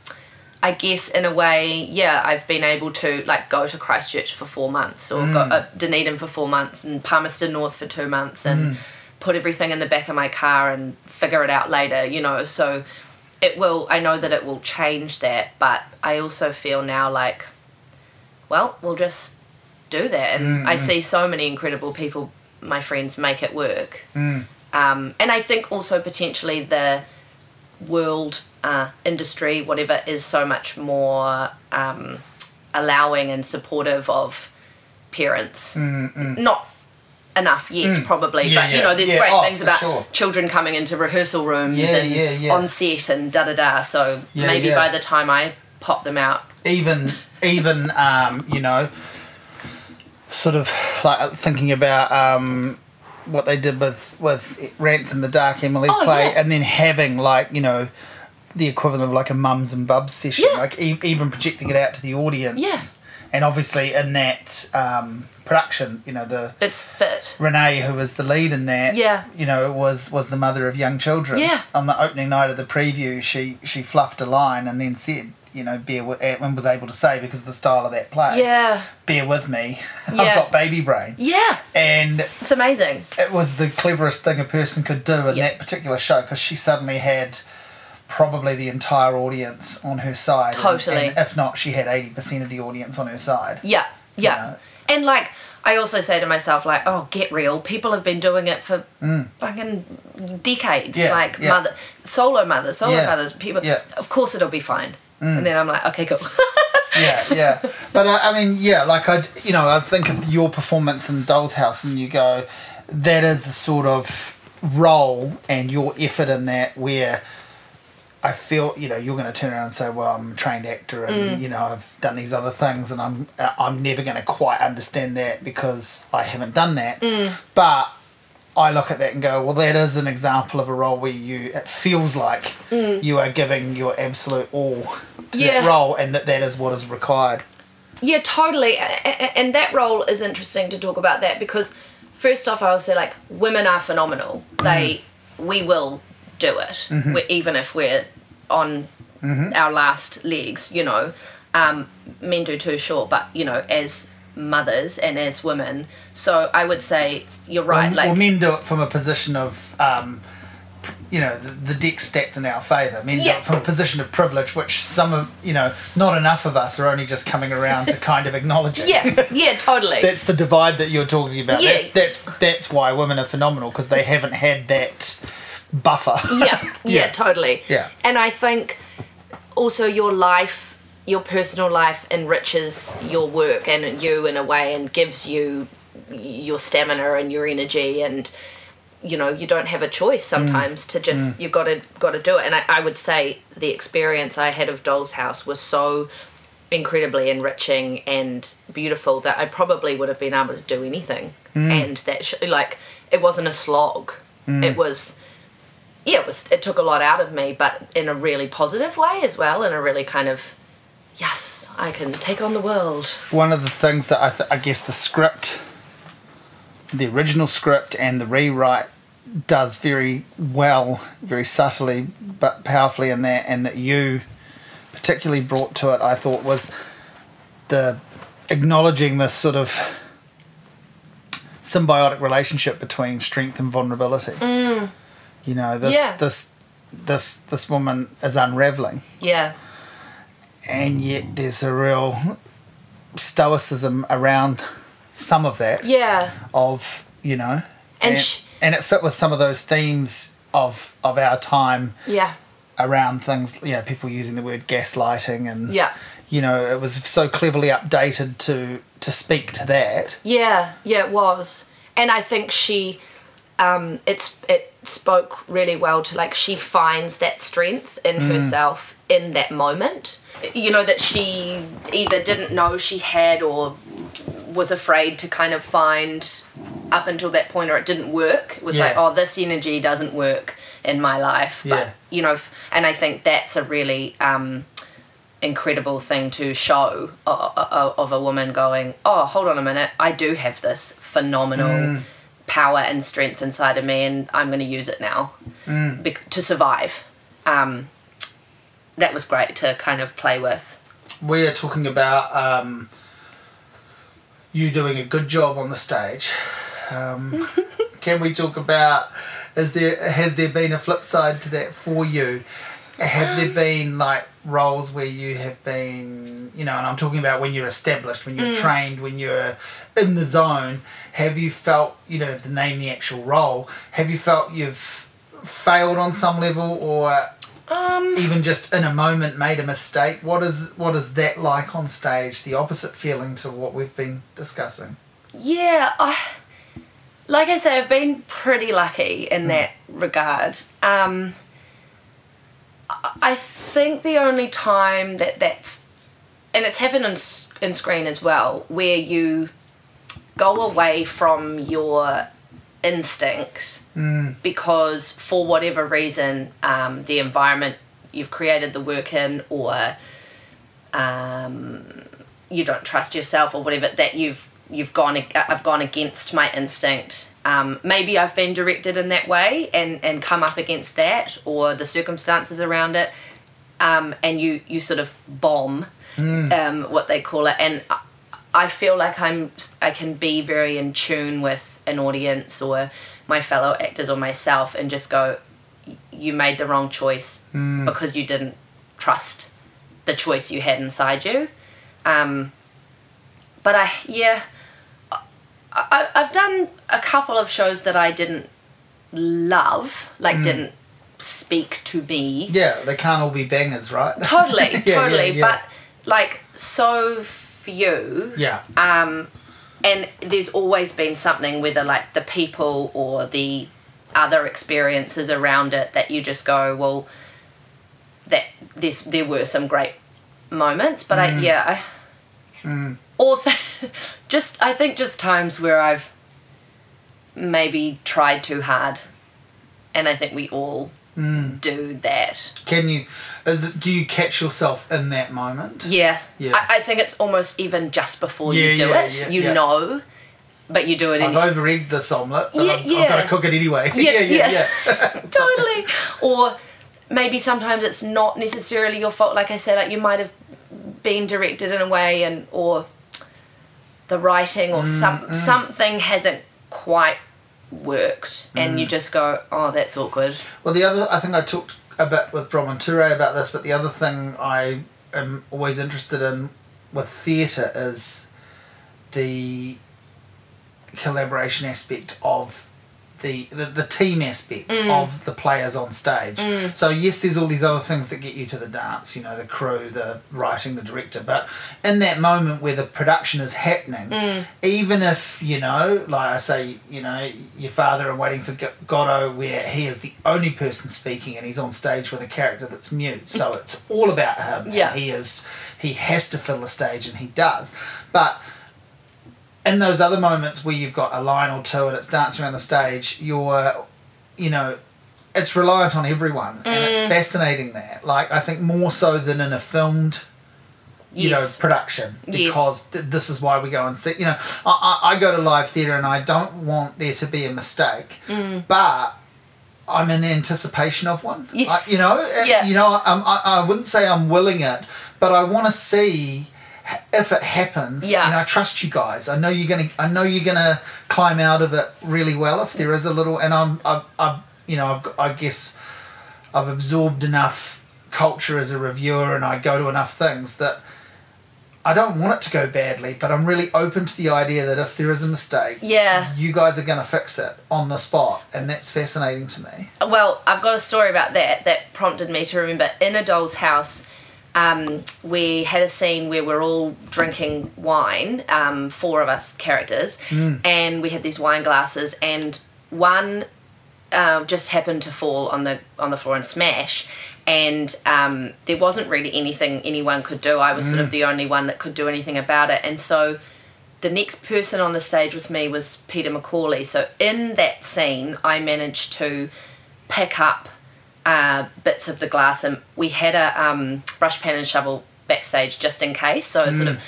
S2: I guess in a way, yeah, I've been able to like go to Christchurch for four months or go mm. uh, Dunedin for four months and Palmerston North for two months and mm. put everything in the back of my car and figure it out later, you know. So it will, I know that it will change that, but I also feel now like, well, we'll just do that. And mm, I see so many incredible people, my friends, make it work. Um, and I think also potentially the world uh, industry, whatever, is so much more um, allowing and supportive of parents. Not enough yet, probably,
S1: Mm, Yeah,
S2: but you
S1: yeah.
S2: know, there's
S1: Yeah,
S2: great
S1: oh,
S2: things about
S1: sure.
S2: children coming into rehearsal rooms and on set and da da da. So maybe by the time I pop them out,
S1: even even um, you know sort of like thinking about um, what they did with with Rants in the Dark Emily's
S2: Oh,
S1: play and then having like you know the equivalent of like a mums and bubs session
S2: Yeah.
S1: like e- even projecting it out to the audience
S2: Yeah.
S1: and obviously in that um, production you know the
S2: it's fit.
S1: Renee, who was the lead in that,
S2: Yeah.
S1: you know, was was the mother of young children.
S2: Yeah.
S1: On the opening night of the preview, she she fluffed a line and then said, you know, bear with, and was able to say because of the style of that play,
S2: Yeah,
S1: bear with me, I've got baby brain,
S2: yeah,
S1: and
S2: it's amazing.
S1: it was the cleverest thing a person could do in
S2: Yeah.
S1: that particular show because she suddenly had probably the entire audience on her side.
S2: Totally.
S1: and if not, she had eighty percent of the audience on her side.
S2: Yeah, yeah.
S1: Yeah.
S2: And like, I also say to myself, like, oh, get real. People have been doing it for fucking decades.
S1: Mm. Yeah,
S2: like,
S1: yeah.
S2: mother, solo mothers, solo
S1: Yeah,
S2: fathers, people.
S1: yeah. Mm.
S2: Of course it'll be fine. And then I'm like, okay, cool.
S1: yeah, yeah. But uh, I mean, yeah, like I, you know, I think of your performance in Doll's House, and you go, that is the sort of role and your effort in that where I feel, you know, you're going to turn around and say, well, I'm a trained actor, and mm. you know, I've done these other things, and I'm, I'm never going to quite understand that because I haven't done that. Mm. But I look at that and go, well, that is an example of a role where you, it feels like mm. you are giving your absolute all to that role, and that that is what is required.
S2: Yeah, totally. And that role is interesting to talk about that because, first off, I will say like women are phenomenal. They, we will do it, we, even if we're on our last legs. You know, um, men do too, short, but you know, as mothers and as women. So I would say you're right.
S1: Well,
S2: like
S1: well, men do it from a position of, um, you know, the, the deck stacked in our favour. Men do
S2: Yeah.
S1: it from a position of privilege, which some of, you know, not enough of us are only just coming around to kind of acknowledge it.
S2: yeah, yeah, totally.
S1: That's the divide that you're talking about.
S2: Yeah.
S1: That's that's that's why women are phenomenal because they haven't had that buffer.
S2: yeah, yeah,
S1: Yeah.
S2: totally.
S1: Yeah.
S2: And I think also your life, your personal life enriches your work and you in a way and gives you your stamina and your energy and you know you don't have a choice sometimes mm. to just mm. you got to got to do it and I, I would say the experience i had of doll's house was so incredibly enriching and beautiful that i probably would have been able to do anything mm. and that sh- like it wasn't a slog it was yeah, it was. It took a lot out of me, but in a really positive way as well, in a really kind of, yes, I can take on the world.
S1: One of the things that I, th- I guess the script, the original script and the rewrite does very well, very subtly but powerfully in that, and that you particularly brought to it, I thought was the acknowledging this sort of symbiotic relationship between strength and vulnerability. Mm. You know, this
S2: Yeah.
S1: this this this woman is unraveling
S2: Yeah,
S1: and yet there's a real stoicism around some of that.
S2: Yeah.
S1: Of you know,
S2: And
S1: and,
S2: sh-
S1: and it fit with some of those themes of of our time
S2: Yeah.
S1: around things. You know, people using the word gaslighting and
S2: Yeah.
S1: you know, it was so cleverly updated to to speak to that.
S2: Yeah, yeah, it was, and I think she, um, it's it spoke really well to like she finds that strength in herself in that moment. You know that she either didn't know she had or was afraid to kind of find up until that point, or it didn't work. It was like, oh, this energy doesn't work in my life, but
S1: Yeah.
S2: you know, and I think that's a really um, incredible thing to show of a woman going, oh, hold on a minute, I do have this phenomenal power and strength inside of me, and I'm going to use it now bec- to survive. Um, that was great to kind of play with.
S1: We are talking about um, you doing a good job on the stage. Um, can we talk about is there has there been a flip side to that for you? Have there been like roles where you have been, you know, and I'm talking about when you're established, when you're trained, when you're in the zone. Have you felt you don't have to name the actual role? Have you felt you've failed on some level, or
S2: Um,
S1: even just in a moment made a mistake? What is what is that like on stage? The opposite feeling to what we've been discussing.
S2: Yeah, I like I say, I've been pretty lucky in that regard. Um, I- think the only time that that's, and it's happened in in screen as well, where you go away from your instinct because for whatever reason, um, the environment you've created the work in, or um, you don't trust yourself or whatever that you've you've gone I've gone against my instinct. Um, maybe I've been directed in that way and and come up against that or the circumstances around it, um, and you you sort of bomb, um, what they call it, and. I- feel like I'm I can be very in tune with an audience or my fellow actors or myself and just go you made the wrong choice because you didn't trust the choice you had inside you um, but I yeah I, I've done a couple of shows that I didn't love like didn't speak to me
S1: Yeah, they can't all be bangers, right?
S2: totally
S1: Yeah, yeah,
S2: totally
S1: yeah.
S2: but like so few
S1: yeah,
S2: um, and there's always been something, whether like the people or the other experiences around it, that you just go, well, that this there were some great moments, but I yeah, I, or th- just I think just times where I've maybe tried too hard, and I think we all do that.
S1: can you? Is it, do you catch yourself in that moment?
S2: Yeah.
S1: Yeah.
S2: I, I think it's almost even just before
S1: Yeah,
S2: you do
S1: yeah,
S2: it.
S1: yeah,
S2: you
S1: yeah.
S2: know, but you do it
S1: I've
S2: anyway.
S1: over egged this omelette, but
S2: Yeah,
S1: I'm, I've got to cook it anyway.
S2: Yeah,
S1: yeah, yeah,
S2: yeah.
S1: yeah.
S2: totally. Or maybe sometimes it's not necessarily your fault. Like I said, like you might have been directed in a way, and or the writing or mm, some mm. something hasn't quite worked, and you mm. just go, "Oh, that's awkward."
S1: Well, the other, I think I talked a bit with Brahman Ture about this, but the other thing I am always interested in with theatre is the collaboration aspect of the, the, the team aspect mm. of the players on stage. Mm. So, yes, there's all these other things that get you to the dance, you know, the crew, the writing, the director, but in that moment where the production is happening, mm. even if, you know, like I say, you know, your father and Waiting for Go- Godot, where he is the only person speaking and he's on stage with a character that's mute, so it's all about him.
S2: Yeah.
S1: And he is, he has to fill the stage and he does. But in those other moments where you've got a line or two and it's dancing around the stage, you're, you know, it's reliant on everyone, and it's
S2: Mm.
S1: fascinating that. Like I think more so than in a filmed, you know,
S2: Yes.
S1: production
S2: Yes.
S1: because th- this is why we go and see. You know, I, I, I go to live theatre and I don't want there to be a mistake,
S2: Mm.
S1: but. I'm in anticipation of one.
S2: Yeah.
S1: I, you know,
S2: Yeah.
S1: you know. I'm, I, I wouldn't say I'm willing it, but I want to see if it happens.
S2: Yeah.
S1: You know, I trust you guys. I know you're gonna. I know you're gonna climb out of it really well if there is a little. And I'm. I. I you know. I've. I guess. I've absorbed enough culture as a reviewer, and I go to enough things that I don't want it to go badly, but I'm really open to the idea that if there is a mistake,
S2: Yeah.
S1: you guys are going to fix it on the spot, and that's fascinating to me.
S2: Well, I've got a story about that that prompted me to remember. In a doll's house, um, we had a scene where we're all drinking wine, um, four of us characters, and we had these wine glasses, and one uh, just happened to fall on the on the floor and smash. And um, there wasn't really anything anyone could do. I was sort of the only one that could do anything about it. And so the next person on the stage with me was Peter McCauley. So in that scene, I managed to pick up uh, bits of the glass, and we had a um, brush pan and shovel backstage just in case. So it sort of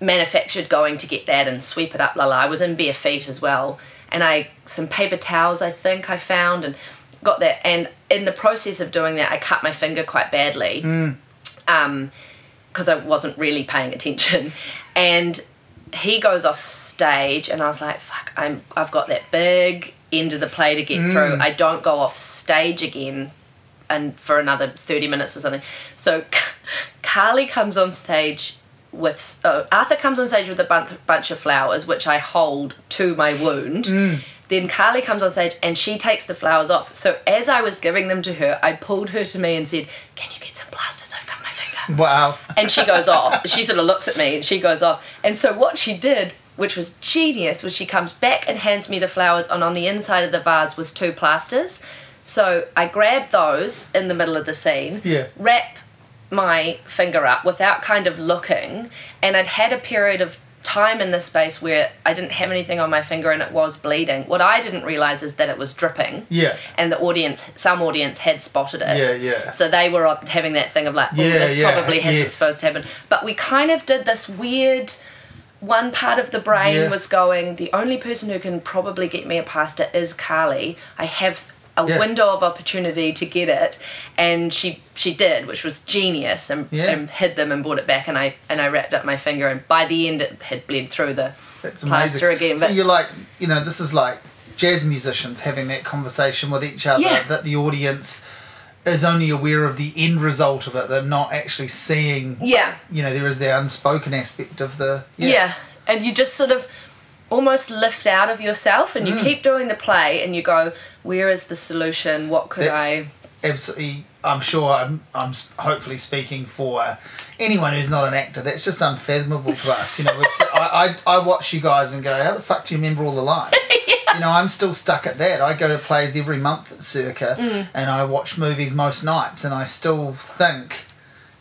S2: manufactured going to get that and sweep it up. La la. I was in bare feet as well, and I some paper towels I think I found and got that. And in the process of doing that, I cut my finger quite badly. Um, because I wasn't really paying attention. And he goes off stage, and I was like, "Fuck! I'm I've got that big end of the play to get through. I don't go off stage again, and for another thirty minutes or something." So Carly comes on stage with oh, Arthur comes on stage with a bunch, bunch of flowers, which I hold to my wound. Mm. Then Carly comes on stage and she takes the flowers off. So as I was giving them to her, I pulled her to me and said, "Can you get some plasters? I've cut my finger."
S1: Wow.
S2: and she goes off. She sort of looks at me and she goes off. And so what she did, which was genius, was she comes back and hands me the flowers, and on the inside of the vase was two plasters. So I grabbed those in the middle of the scene,
S1: Yeah.
S2: wrap my finger up without kind of looking, and I'd had a period of time in this space where I didn't have anything on my finger and it was bleeding. What I didn't realize is that it was dripping.
S1: Yeah.
S2: And the audience, some audience had spotted it.
S1: Yeah, yeah.
S2: So they were having that thing of like, oh,
S1: Yeah,
S2: this
S1: yeah,
S2: probably hasn't supposed to happen. But we kind of did this weird. One part of the brain
S1: Yeah.
S2: was going. The only person who can probably get me a pasta is Carly. I have a
S1: Yeah.
S2: window of opportunity to get it, and she she did, which was genius, and,
S1: Yeah.
S2: and hid them and brought it back, and I and I wrapped up my finger, and by the end it had bled through the
S1: That's
S2: plaster
S1: amazing.
S2: again.
S1: so you're like, you know, this is like jazz musicians having that conversation with each other
S2: Yeah.
S1: that the audience is only aware of the end result of it. They're not actually seeing.
S2: yeah,
S1: You know, there is the unspoken aspect of the.
S2: Yeah. And you just sort of almost lift out of yourself and you
S1: Mm.
S2: keep doing the play and you go, where is the solution? What could
S1: That's
S2: I.
S1: absolutely. I'm sure. I'm. I'm hopefully speaking for anyone who's not an actor. That's just unfathomable to us. You know, it's, I, I I watch you guys and go, how the fuck do you remember all the lines? You know, I'm still stuck at that. I go to plays every month at Circa,
S2: Mm.
S1: and I watch movies most nights, and I still think,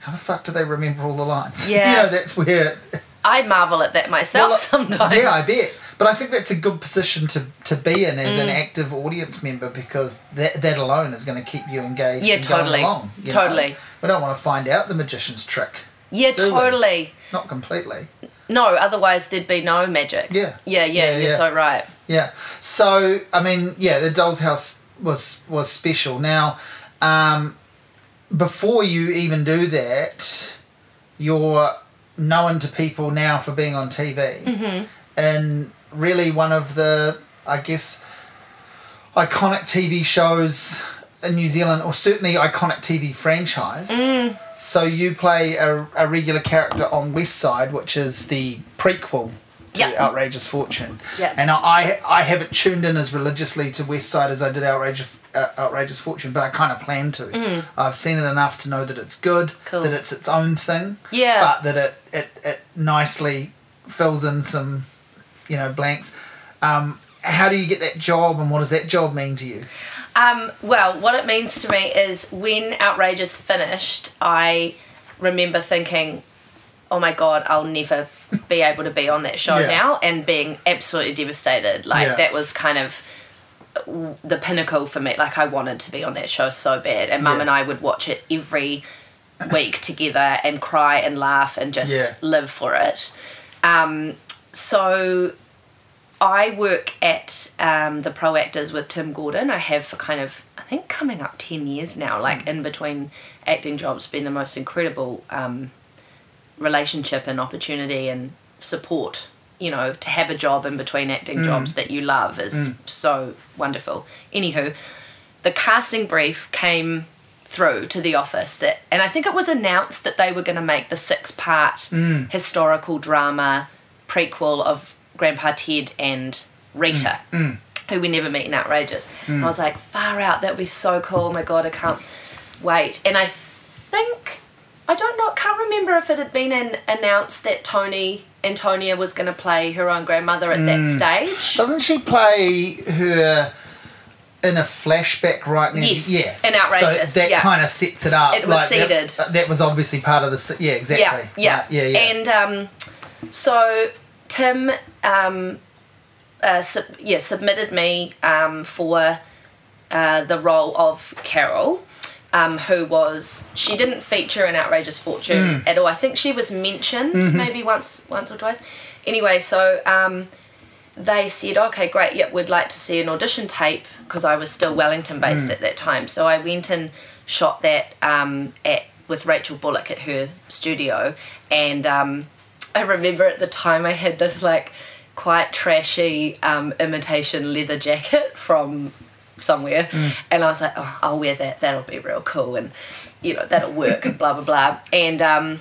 S1: how the fuck do they remember all the lines?
S2: Yeah.
S1: you know, that's where.
S2: I marvel at that myself
S1: Well,
S2: sometimes.
S1: Yeah, I bet. But I think that's a good position to, to be in as
S2: Mm.
S1: an active audience member because that, that alone is going to keep you engaged
S2: Yeah, totally.
S1: along. you know?
S2: Totally.
S1: We don't want to find out the magician's trick.
S2: yeah,
S1: Do we?
S2: totally.
S1: Not completely.
S2: No, otherwise there'd be no magic.
S1: Yeah.
S2: Yeah, yeah,
S1: Yeah,
S2: you're
S1: yeah.
S2: so right.
S1: Yeah. So I mean, yeah, the Doll's House was was special. Now, um, before you even do that, you're known to people now for being on TV, mm-hmm. and really one of the, I guess, iconic TV shows in New Zealand, or certainly iconic TV franchise. So you play a, a regular character on Westside, which is the prequel to
S2: Yep.
S1: Outrageous Fortune.
S2: Yep.
S1: And I I haven't tuned in as religiously to Westside as I did Outrageous uh, Outrageous Fortune, but I kind of plan to. I've seen it enough to know that it's good,
S2: Mm. Cool.
S1: that it's its own thing,
S2: Yeah.
S1: but that it, it, it nicely fills in some, you know, blanks. Um, how do you get that job, and what does that job mean to you?
S2: Um, well, what it means to me is when Outrageous finished, I remember thinking, oh my god, I'll never be able to be on that show
S1: Yeah.
S2: now, and being absolutely devastated. Like,
S1: Yeah.
S2: that was kind of the pinnacle for me. Like, I wanted to be on that show so bad, and Mum
S1: Yeah.
S2: and I would watch it every week together and cry and laugh and just live for it. Um, so I work at um, the Pro Actors with Tim Gordon. I have for kind of, I think, coming up 10 years now, like in between acting jobs, been the most incredible um, relationship and opportunity and support. You know, to have a job in between acting jobs that you love is so wonderful. Anywho, the casting brief came through to the office that and I think it was announced that they were going to make the six part historical drama prequel of Grandpa Ted and Rita mm. Mm. who we never meet in Outrageous. And mm. I was like, far out, that would be so cool. Oh my god, I can't wait. And I think I don't know, can't remember if it had been an, announced that Tony Antonia was going to play her own grandmother at that stage.
S1: Doesn't she play her in a flashback right now?
S2: Yes,
S1: Yeah.
S2: in Outrageous,
S1: So that
S2: yeah.
S1: kind of sets it up.
S2: It was
S1: like, that-
S2: seeded.
S1: That, was obviously part of the. Yeah, exactly.
S2: Yeah, yeah,
S1: Right, yeah, yeah.
S2: And um, so Tim, um, uh, sub- yeah, submitted me um, for uh, the role of Carol. Um, who was she didn't feature in Outrageous Fortune at all. I think she was mentioned maybe once once or twice. Anyway, so um, they said, okay, great, yep, we'd like to see an audition tape because I was still Wellington based at that time. So I went and shot that um, at with Rachel Bullock at her studio, and um, I remember at the time I had this like quite trashy um, imitation leather jacket from somewhere, and I was like, oh, I'll wear that. That'll be real cool, and you know that'll work, and blah blah blah, and um,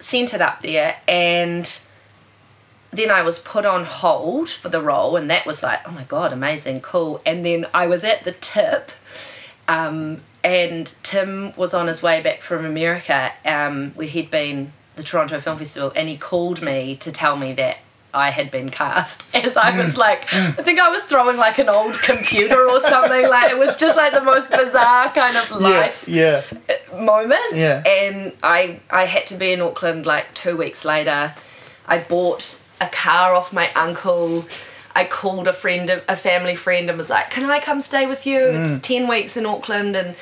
S2: sent it up there, and then I was put on hold for the role, and that was like, oh my god, amazing, cool. And then I was at the tip, um, and Tim was on his way back from America, um, where he'd been the Toronto Film Festival, and he called me to tell me that I had been cast. As I was like, I think I was throwing like an old computer or something. Like it was just like the most bizarre kind of life
S1: Yeah.
S2: moment
S1: Yeah.
S2: and I I had to be in Auckland like two weeks later I bought a car off my uncle I called a friend a family friend and was like can I come stay with you
S1: Mm.
S2: it's 10 weeks in Auckland and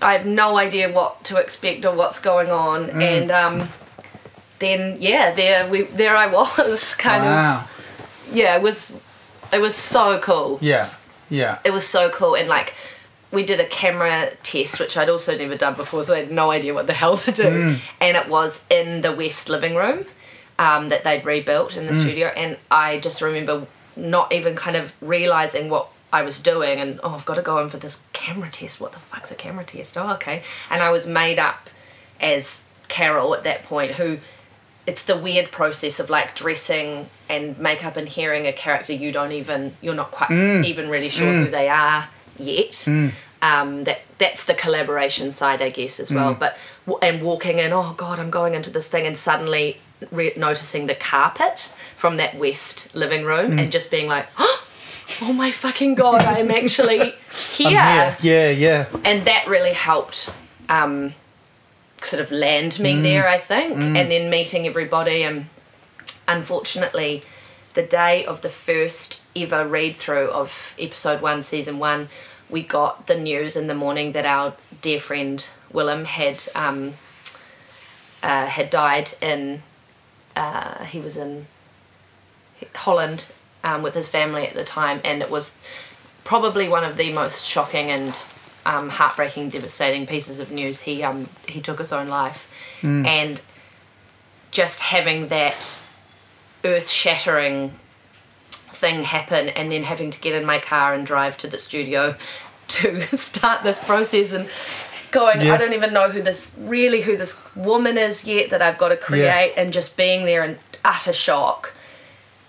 S2: I have no idea what to expect or what's going on
S1: Mm.
S2: and um then yeah there we there I was kind
S1: Wow.
S2: of yeah it was it was so cool.
S1: Yeah. Yeah.
S2: it was so cool and like we did a camera test which i'd also never done before so i had no idea what the hell to do. And it was in the west living room um, that they'd rebuilt in the studio and i just remember not even kind of realizing what i was doing and oh i've got to go in for this camera test. What the fuck's a camera test? Oh okay. And i was made up as carol at that point who it's the weird process of like dressing and makeup and hearing a character you don't even you're not quite mm. even really sure who mm. they are yet. Mm. Um, that that's the collaboration side I guess as well. But and walking in oh god I'm going into this thing and suddenly re- noticing the carpet from that west living room and just being like oh, oh my fucking god I'm actually here.
S1: Yeah. Yeah. Yeah.
S2: and that really helped um, sort of land me there i think and then meeting everybody. And unfortunately the day of the first ever read through of episode one season one we got the news in the morning that our dear friend willem had um, uh, had died in uh, he was in holland um, with his family at the time. And it was probably one of the most shocking and um, heartbreaking, devastating pieces of news. He um, he took his own life, and just having that earth-shattering thing happen, and then having to get in my car and drive to the studio to start this process and going.
S1: Yeah.
S2: I don't even know who this really who this woman is yet that I've got to create, and just being there in utter shock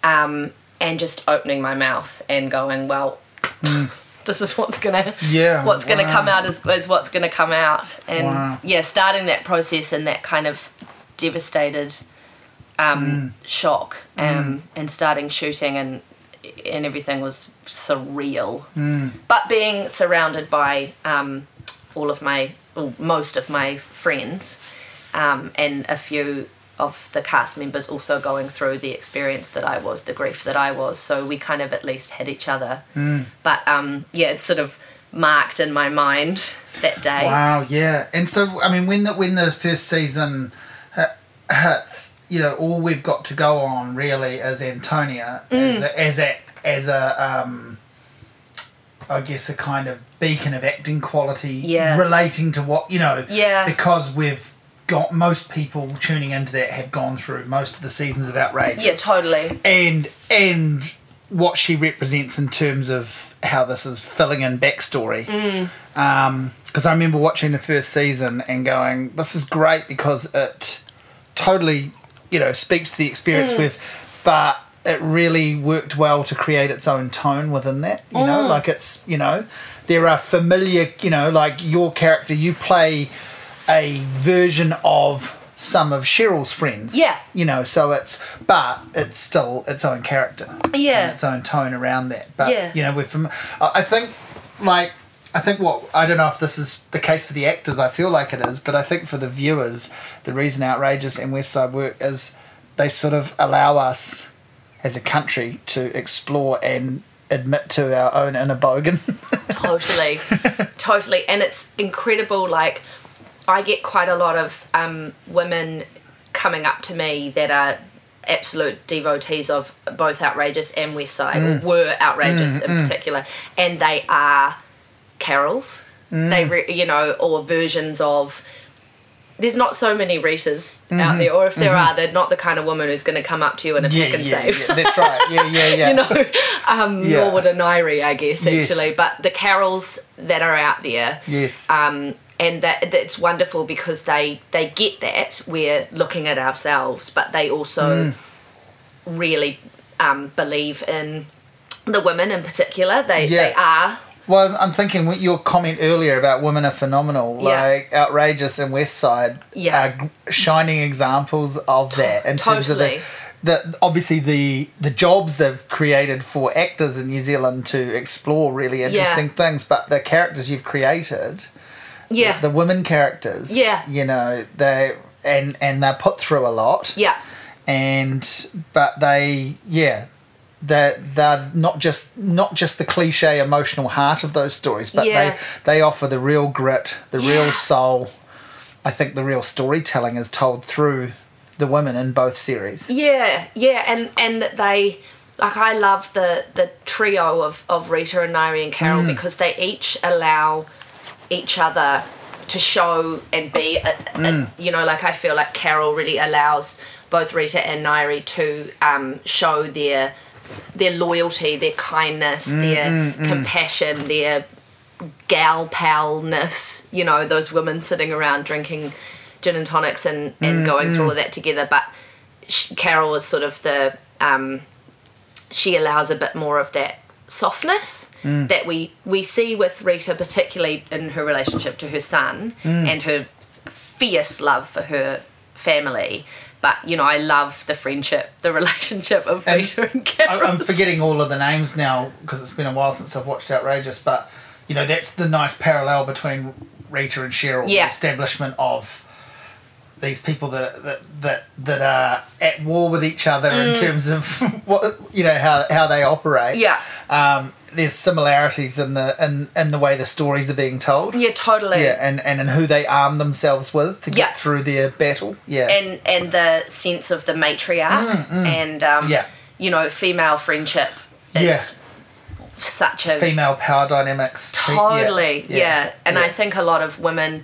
S2: um, and just opening my mouth and going, well, this is what's gonna,
S1: Yeah,
S2: what's gonna come out is, is what's gonna come out, and
S1: Wow.
S2: yeah, starting that process and that kind of devastated um,
S1: Mm.
S2: shock, um, and starting shooting and and everything was surreal.
S1: Mm.
S2: But being surrounded by um, all of my, well, most of my friends, um, and a few of the cast members also going through the experience that I was, the grief that I was. So we kind of at least had each other.
S1: Mm.
S2: But um, yeah, it's sort of marked in my mind that day.
S1: Wow, yeah. And so, I mean, when the when the first season hi- hits, you know, all we've got to go on really is Antonia
S2: Mm.
S1: as a, as a as a um, I guess a kind of beacon of acting quality
S2: Yeah.
S1: relating to what you know.
S2: Yeah.
S1: Because we've got most people tuning into that have gone through most of the seasons of Outrageous.
S2: Yeah, totally.
S1: and and what she represents in terms of how this is filling in backstory. Mm. Um, because I remember watching the first season and going, "This is great," because it totally, you know, speaks to the experience mm. with, but it really worked well to create its own tone within that. You know, mm. like it's you know, there are familiar, you know, like your character, you play a version of some of Cheryl's friends.
S2: Yeah.
S1: You know, so it's but it's still its own character.
S2: Yeah.
S1: And its own tone around that. But
S2: Yeah.
S1: you know, we're from I I think like I think what I don't know if this is the case for the actors, I feel like it is, but I think for the viewers, the reason Outrageous and Westside work is they sort of allow us as a country to explore and admit to our own inner bogan.
S2: totally totally and it's incredible like i get quite a lot of um, women coming up to me that are absolute devotees of both outrageous and westside
S1: Mm.
S2: or were outrageous in particular and they are carols
S1: Mm.
S2: they re- you know or versions of there's not so many Ritas
S1: Mm-hmm.
S2: out there, or if there are, they're not the kind of woman who's going to come up to you in a
S1: yeah,
S2: pick and
S1: yeah,
S2: save.
S1: yeah, that's right. Yeah, yeah, yeah.
S2: you know, um,
S1: Yeah.
S2: nor would a Nairi, I guess,
S1: Yes.
S2: actually. But the carols that are out there,
S1: yes.
S2: um, and that that's wonderful because they they get that we're looking at ourselves, but they also
S1: Mm.
S2: really um, believe in the women in particular. They
S1: Yeah.
S2: they are.
S1: Well, I'm thinking your comment earlier about women are phenomenal,
S2: Yeah.
S1: like outrageous and Westside
S2: Yeah.
S1: are shining examples of that in terms of the, the obviously the the jobs they've created for actors in New Zealand to explore really interesting things, but the characters you've created,
S2: Yeah.
S1: the women characters,
S2: Yeah.
S1: you know, they and and they're put through a lot,
S2: yeah.
S1: and but they yeah they're, they're not just not just the cliche emotional heart of those stories but
S2: Yeah.
S1: they they offer the real grit the
S2: Yeah.
S1: real soul i think the real storytelling is told through the women in both series
S2: Yeah, yeah, and and that they like I love the the trio of of Rita and Nairi and
S1: Mm.
S2: Carol because they each allow each other to show and be a, a-
S1: Mm.
S2: you know like I feel like Carol really allows both Rita and Nairi to um, show their their loyalty, their kindness,
S1: Mm,
S2: their compassion, their gal palness, you know, those women sitting around drinking gin and tonics and,
S1: Mm,
S2: and going through all of that together. But Carol is sort of the, um, she allows a bit more of that softness
S1: Mm.
S2: that we, we see with Rita, particularly in her relationship to her son
S1: Mm.
S2: and her fierce love for her family. But, you know, I love the friendship, the relationship of
S1: And
S2: Rita and Carol.
S1: i'm forgetting all of the names now because it's been a while since i've watched outrageous but you know that's the nice parallel between rita and cheryl
S2: Yeah.
S1: the establishment of these people that that that that are at war with each other in terms of what you know how how they operate.
S2: Mm. Yeah.
S1: Um, there's similarities in the in, in the way the stories are being told.
S2: yeah, totally.
S1: Yeah, and, and in who they arm themselves with to get
S2: Yeah.
S1: through their battle. Yeah.
S2: and and the sense of the matriarch and um,
S1: Mm, Yeah.
S2: you know female friendship is
S1: Yeah.
S2: such a
S1: Female power dynamics.
S2: Totally yeah, and
S1: yeah.
S2: I think a lot of women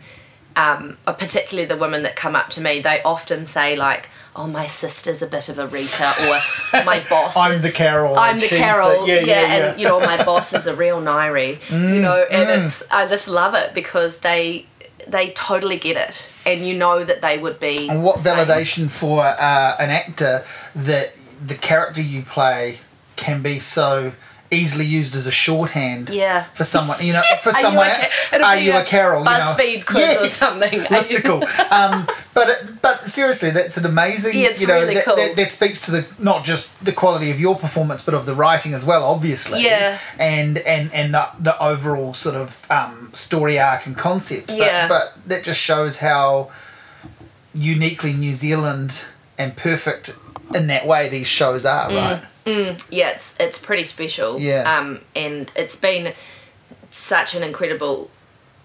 S2: um, particularly the women that come up to me they often say like oh my sister's a bit of a Rita or my boss
S1: I'm the Carol.
S2: I'm the Carol
S1: the- yeah, yeah, yeah.
S2: and you know my boss is a real Nairi you know and it's I just love it because they they totally get it and you know that they would be
S1: And what validation for uh, an actor that the character you play can be so easily used as a shorthand
S2: Yeah.
S1: for someone you know for
S2: Are you
S1: someone
S2: a Ca-
S1: are you a, Carol you know?
S2: BuzzFeed quiz or something.
S1: Mystical um, but it, but seriously that's an amazing
S2: Yeah, it's
S1: you know
S2: really
S1: that,
S2: cool.
S1: that, that speaks to the not just the quality of your performance but of the writing as well obviously
S2: Yeah.
S1: and and and the, the overall sort of um, story arc and concept but,
S2: Yeah.
S1: but that just shows how uniquely New Zealand and perfect in that way these shows are,
S2: Mm.
S1: right?
S2: Yeah, it's it's pretty special.
S1: Yeah.
S2: Um, and it's been such an incredible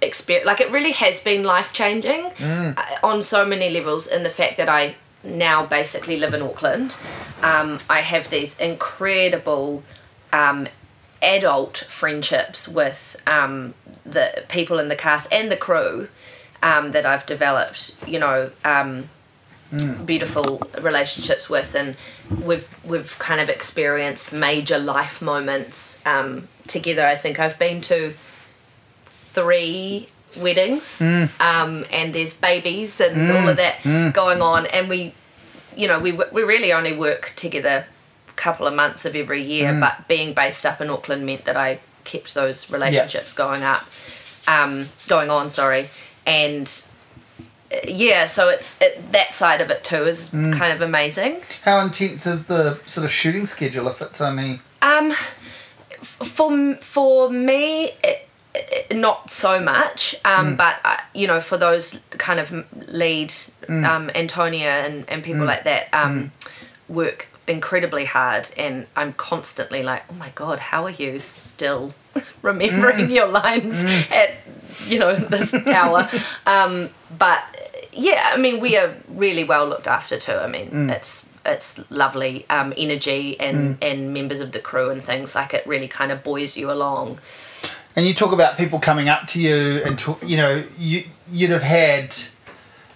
S2: experience. Like it really has been life changing
S1: Mm.
S2: uh, on so many levels. In the fact that I now basically live in Auckland, um, I have these incredible um, adult friendships with um, the people in the cast and the crew um, that I've developed. You know. Um, beautiful relationships with, and we've we've kind of experienced major life moments um, together. I think I've been to three weddings, um, and there's babies and all of that going on, and we, you know, we we really only work together a couple of months of every year, but being based up in Auckland meant that I kept those relationships going up, um, going on. Sorry, and yeah, so it's it, that side of it too is kind of amazing.
S1: How intense is the sort of shooting schedule if it's only.
S2: Um, f- for for me, it, it, not so much. Um, but uh, you know, for those kind of lead, um, Antonia and and people like that, um, work incredibly hard, and I'm constantly like, oh my god, how are you still remembering your lines at you know this hour? um, but yeah, I mean, we are really well looked after too. I mean, it's it's lovely um, energy and and members of the crew and things like it really kind of buoys you along.
S1: And you talk about people coming up to you and talk, you know you you'd have had.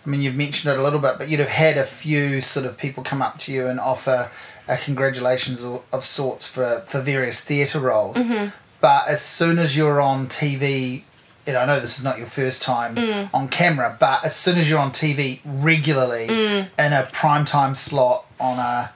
S1: I mean, you've mentioned it a little bit, but you'd have had a few sort of people come up to you and offer a congratulations of, of sorts for for various theatre roles. But as soon as you're on TV, you know, I know this is not your first time on camera, but as soon as you're on TV regularly in a prime time slot on a,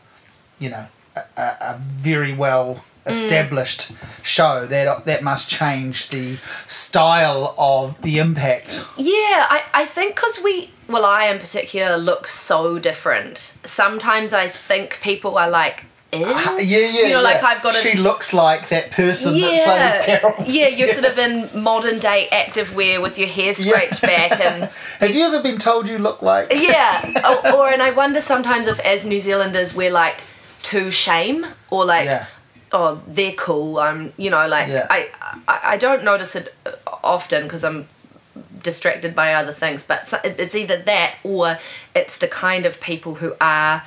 S1: you know, a, a, very well established show, that that must change the style of the impact.
S2: Yeah, I, I think because we, well, I in particular look so different. Sometimes I think people are like, is?
S1: Yeah, yeah.
S2: You know, like. I've got a.
S1: She looks like that person that
S2: yeah,
S1: plays Carol.
S2: yeah, you're sort of in modern day active wear with your hair scraped back and
S1: Have you ever been told you look like?
S2: yeah or, or and i wonder sometimes if as new zealanders we're like too shame or like
S1: Yeah.
S2: oh they're cool i'm you know like
S1: Yeah.
S2: I, I i don't notice it uh, often because i'm distracted by other things but it's either that or it's the kind of people who are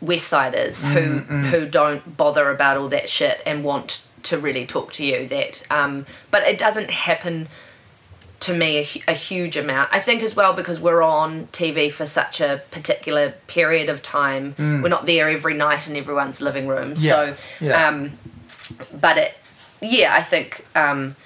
S2: west siders who who don't bother about all that shit and want to really talk to you that um but it doesn't happen to me a, a huge amount. I think as well because we're on TV for such a particular period of time. We're not there every night in everyone's living room.
S1: Mm. Yeah,
S2: So,
S1: yeah.
S2: um, but it, yeah, I think, um,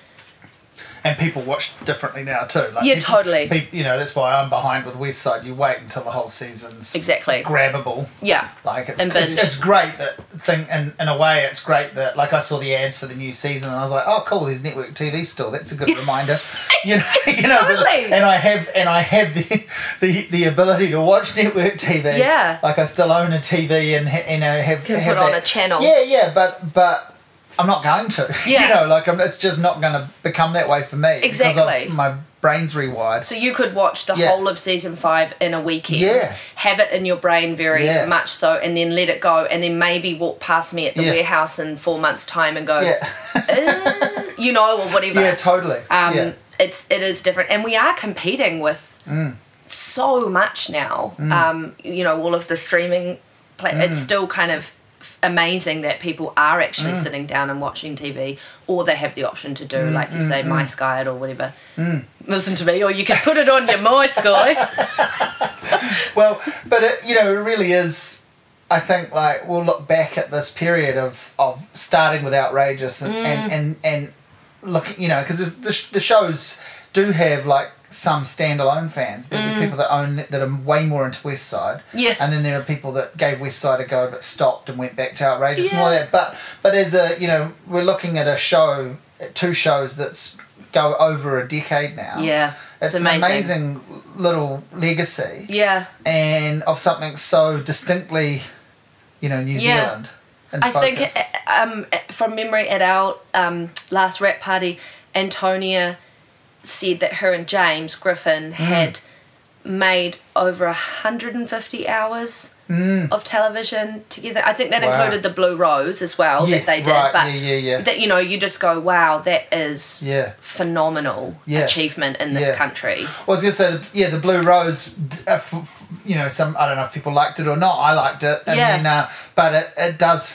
S1: And people watch differently now too. Like
S2: Yeah,
S1: people-
S2: totally.
S1: peop- you know, that's why I'm behind with Westside. You wait until the whole season's
S2: exactly.
S1: grabbable.
S2: Yeah.
S1: Like it's, it's, it's great that thing in, in a way it's great that like I saw the ads for the new season and I was like oh cool there's network TV still that's a good reminder you know you know but-
S2: Totally.
S1: and I have and I have the, the the ability to watch network TV
S2: Yeah.
S1: like I still own a TV and you know have
S2: Can
S1: have
S2: put on a channel.
S1: yeah yeah but but I'm not going to
S2: Yeah.
S1: you know like I'm, it's just not going to become that way for me
S2: Exactly.
S1: my brain's rewired
S2: So you could watch the
S1: Yeah.
S2: whole of season five in a weekend,
S1: Yeah.
S2: have it in your brain very
S1: Yeah.
S2: much so, and then let it go, and then maybe walk past me at the
S1: Yeah.
S2: warehouse in four months' time and go, "Uh," you know, or whatever.
S1: yeah totally
S2: um, it's it is different and we are competing with
S1: Mm.
S2: so much now um, you know all of the streaming it's
S1: Mm.
S2: still kind of amazing that people are actually
S1: Mm.
S2: sitting down and watching tv or they have the option to do
S1: Mm,
S2: like you say my sky it or whatever listen to me or you can put it on your my sky
S1: Well, but it, you know, it really is. I think like we'll look back at this period of, of starting with outrageous and and, and and look, you know, because the sh- the shows do have like some standalone fans. There are people that own that are way more into Westside,
S2: Yeah.
S1: and then there are people that gave Westside a go but stopped and went back to outrageous and all
S2: Yeah.
S1: that. But but as a you know, we're looking at a show, two shows that's go over a decade now.
S2: yeah
S1: It's,
S2: it's,
S1: an
S2: amazing.
S1: amazing little legacy
S2: yeah
S1: and of something so distinctly, you know, New
S2: Yeah.
S1: Zealand.
S2: I think
S1: focus.
S2: uh, um, from memory at our um, last wrap party, Antonia said that her and James Griffin had made over 150 hours of television together. I think that
S1: Wow.
S2: included the Blue Rose as well
S1: Yes,
S2: that they did.
S1: right,
S2: But
S1: yeah, yeah, yeah.
S2: that you know, you just go, wow, that is
S1: yeah.
S2: phenomenal
S1: Yeah.
S2: achievement in this
S1: Yeah.
S2: country.
S1: Well, I was gonna say, yeah, the Blue Rose. Uh, you know, some I don't know if people liked it or not. I liked it, and
S2: Yeah.
S1: then, uh, but it, it does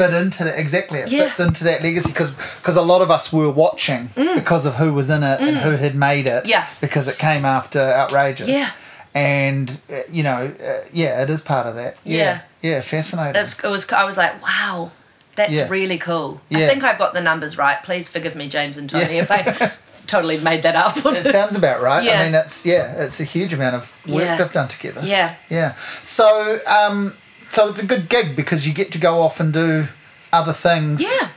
S1: fit into that exactly. It
S2: Yeah.
S1: fits into that legacy because because a lot of us were watching because of who was in it and who had made it.
S2: Mm. Yeah.
S1: because it came after outrageous.
S2: Yeah.
S1: and uh, you know, uh, yeah, it is part of that. Yeah,
S2: Yeah.
S1: yeah, fascinating.
S2: It's, it was. I was like, wow, that's
S1: Yeah.
S2: really cool. I think I've got the numbers right. Please forgive me, James and Tony, if I totally made that up.
S1: it sounds about right. I mean, it's yeah, it's a huge amount of work they've done together.
S2: yeah,
S1: Yeah. So, um, so it's a good gig because you get to go off and do other things.
S2: yeah.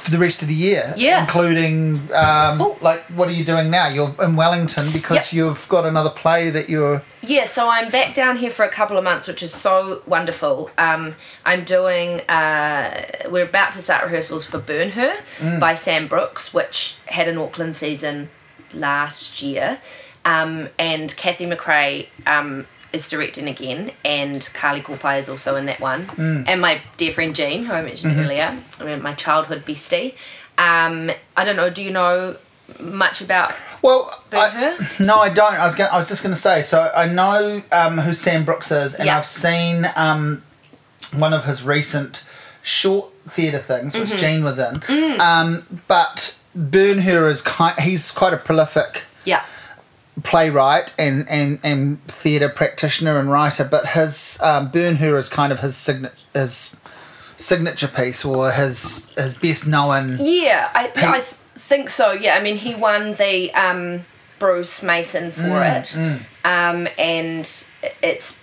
S1: For the rest of the year.
S2: Yeah.
S1: Including, um, like, what are you doing now? You're in Wellington because
S2: Yep.
S1: you've got another play that you're.
S2: Yeah, so I'm back down here for a couple of months, which is so wonderful. Um, I'm doing, uh, we're about to start rehearsals for Burn Her by Sam Brooks, which had an Auckland season last year. Um, and Kathy McRae um, is directing again, and Kali Kopae is also in that one. And my dear friend Jean, who I mentioned earlier, I mean, my childhood bestie. Um, I don't know, do you know much about
S1: Well, I,
S2: Her?
S1: no, I don't. I was going. I was just going to say. So I know um, who Sam Brooks is, and
S2: Yeah.
S1: I've seen um, one of his recent short theatre things,
S2: Mm-hmm.
S1: which Jean was in.
S2: Mm.
S1: Um, but Burn Her is kind. He's quite a prolific
S2: Yeah.
S1: Playwright and and and theatre practitioner and writer. But his um, Burn Her is kind of his signature his signature piece or his his best known.
S2: Yeah, I,
S1: Pete-
S2: I th- think so. Yeah, I mean, he won the um, Bruce Mason for
S1: Mm,
S2: it, um, and it's.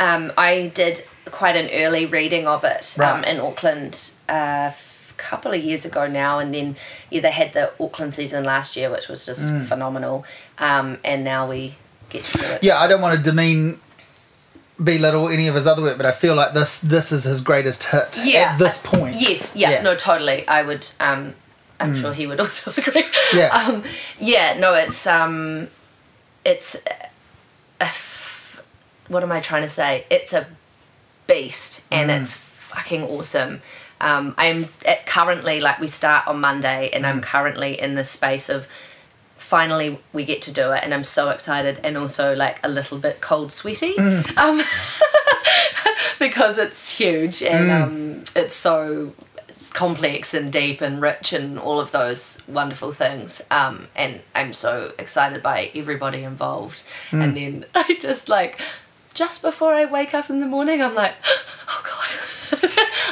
S2: Um, I did quite an early reading of it um,
S1: Right.
S2: in Auckland f- couple of years ago now, and then yeah, they had the Auckland season last year, which was just
S1: Mm.
S2: phenomenal, um, and now we get to do it.
S1: Yeah, I don't want to demean belittle any of his other work, but I feel like this this is his greatest hit
S2: Yeah,
S1: at this
S2: I-
S1: point.
S2: Yes, yeah,
S1: Yeah. Mm.
S2: no, totally. I would. Um, I'm sure he would also agree.
S1: Yeah.
S2: Um, yeah. No, it's um, it's a f- what am I trying to say? It's a beast, and
S1: Mm.
S2: it's fucking awesome. Um, I'm at currently like we start on Monday, and
S1: Mm.
S2: I'm currently in the space of finally we get to do it and i'm so excited and also like a little bit cold sweaty
S1: Mm.
S2: um, because it's huge and
S1: Mm.
S2: um, it's so complex and deep and rich and all of those wonderful things um, and i'm so excited by everybody involved
S1: Mm.
S2: and then i just like just before i wake up in the morning i'm like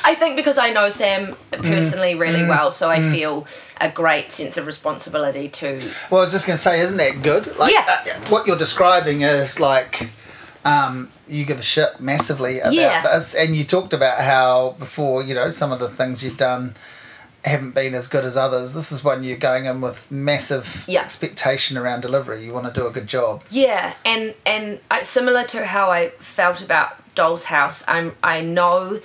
S2: i think because i know sam personally really well so i feel a great sense of responsibility to
S1: Well, I was just going to say, isn't that good? Like,
S2: Yeah.
S1: uh, what you're describing is like um, you give a shit massively about
S2: Yeah.
S1: this, and you talked about how before, you know, some of the things you've done haven't been as good as others. This is when you're going in with massive
S2: Yeah.
S1: expectation around delivery. You want to do a good job.
S2: Yeah, and and I, similar to how I felt about Doll's House, I'm I know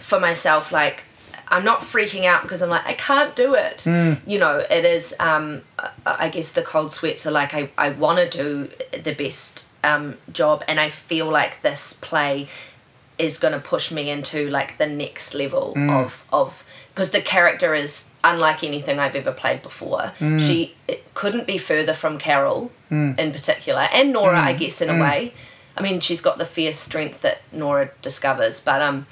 S2: for myself like I'm not freaking out because I'm like I can't do it. You know, it is. Um, I- guess the cold sweats are like I I want to do the best um, job, and I feel like this play is going to push me into like the next level of of because the character is unlike anything I've ever played before. She it couldn't be further from Carol in particular, and Nora, I guess, in a way. I mean, she's got the fierce strength that Nora discovers, but um,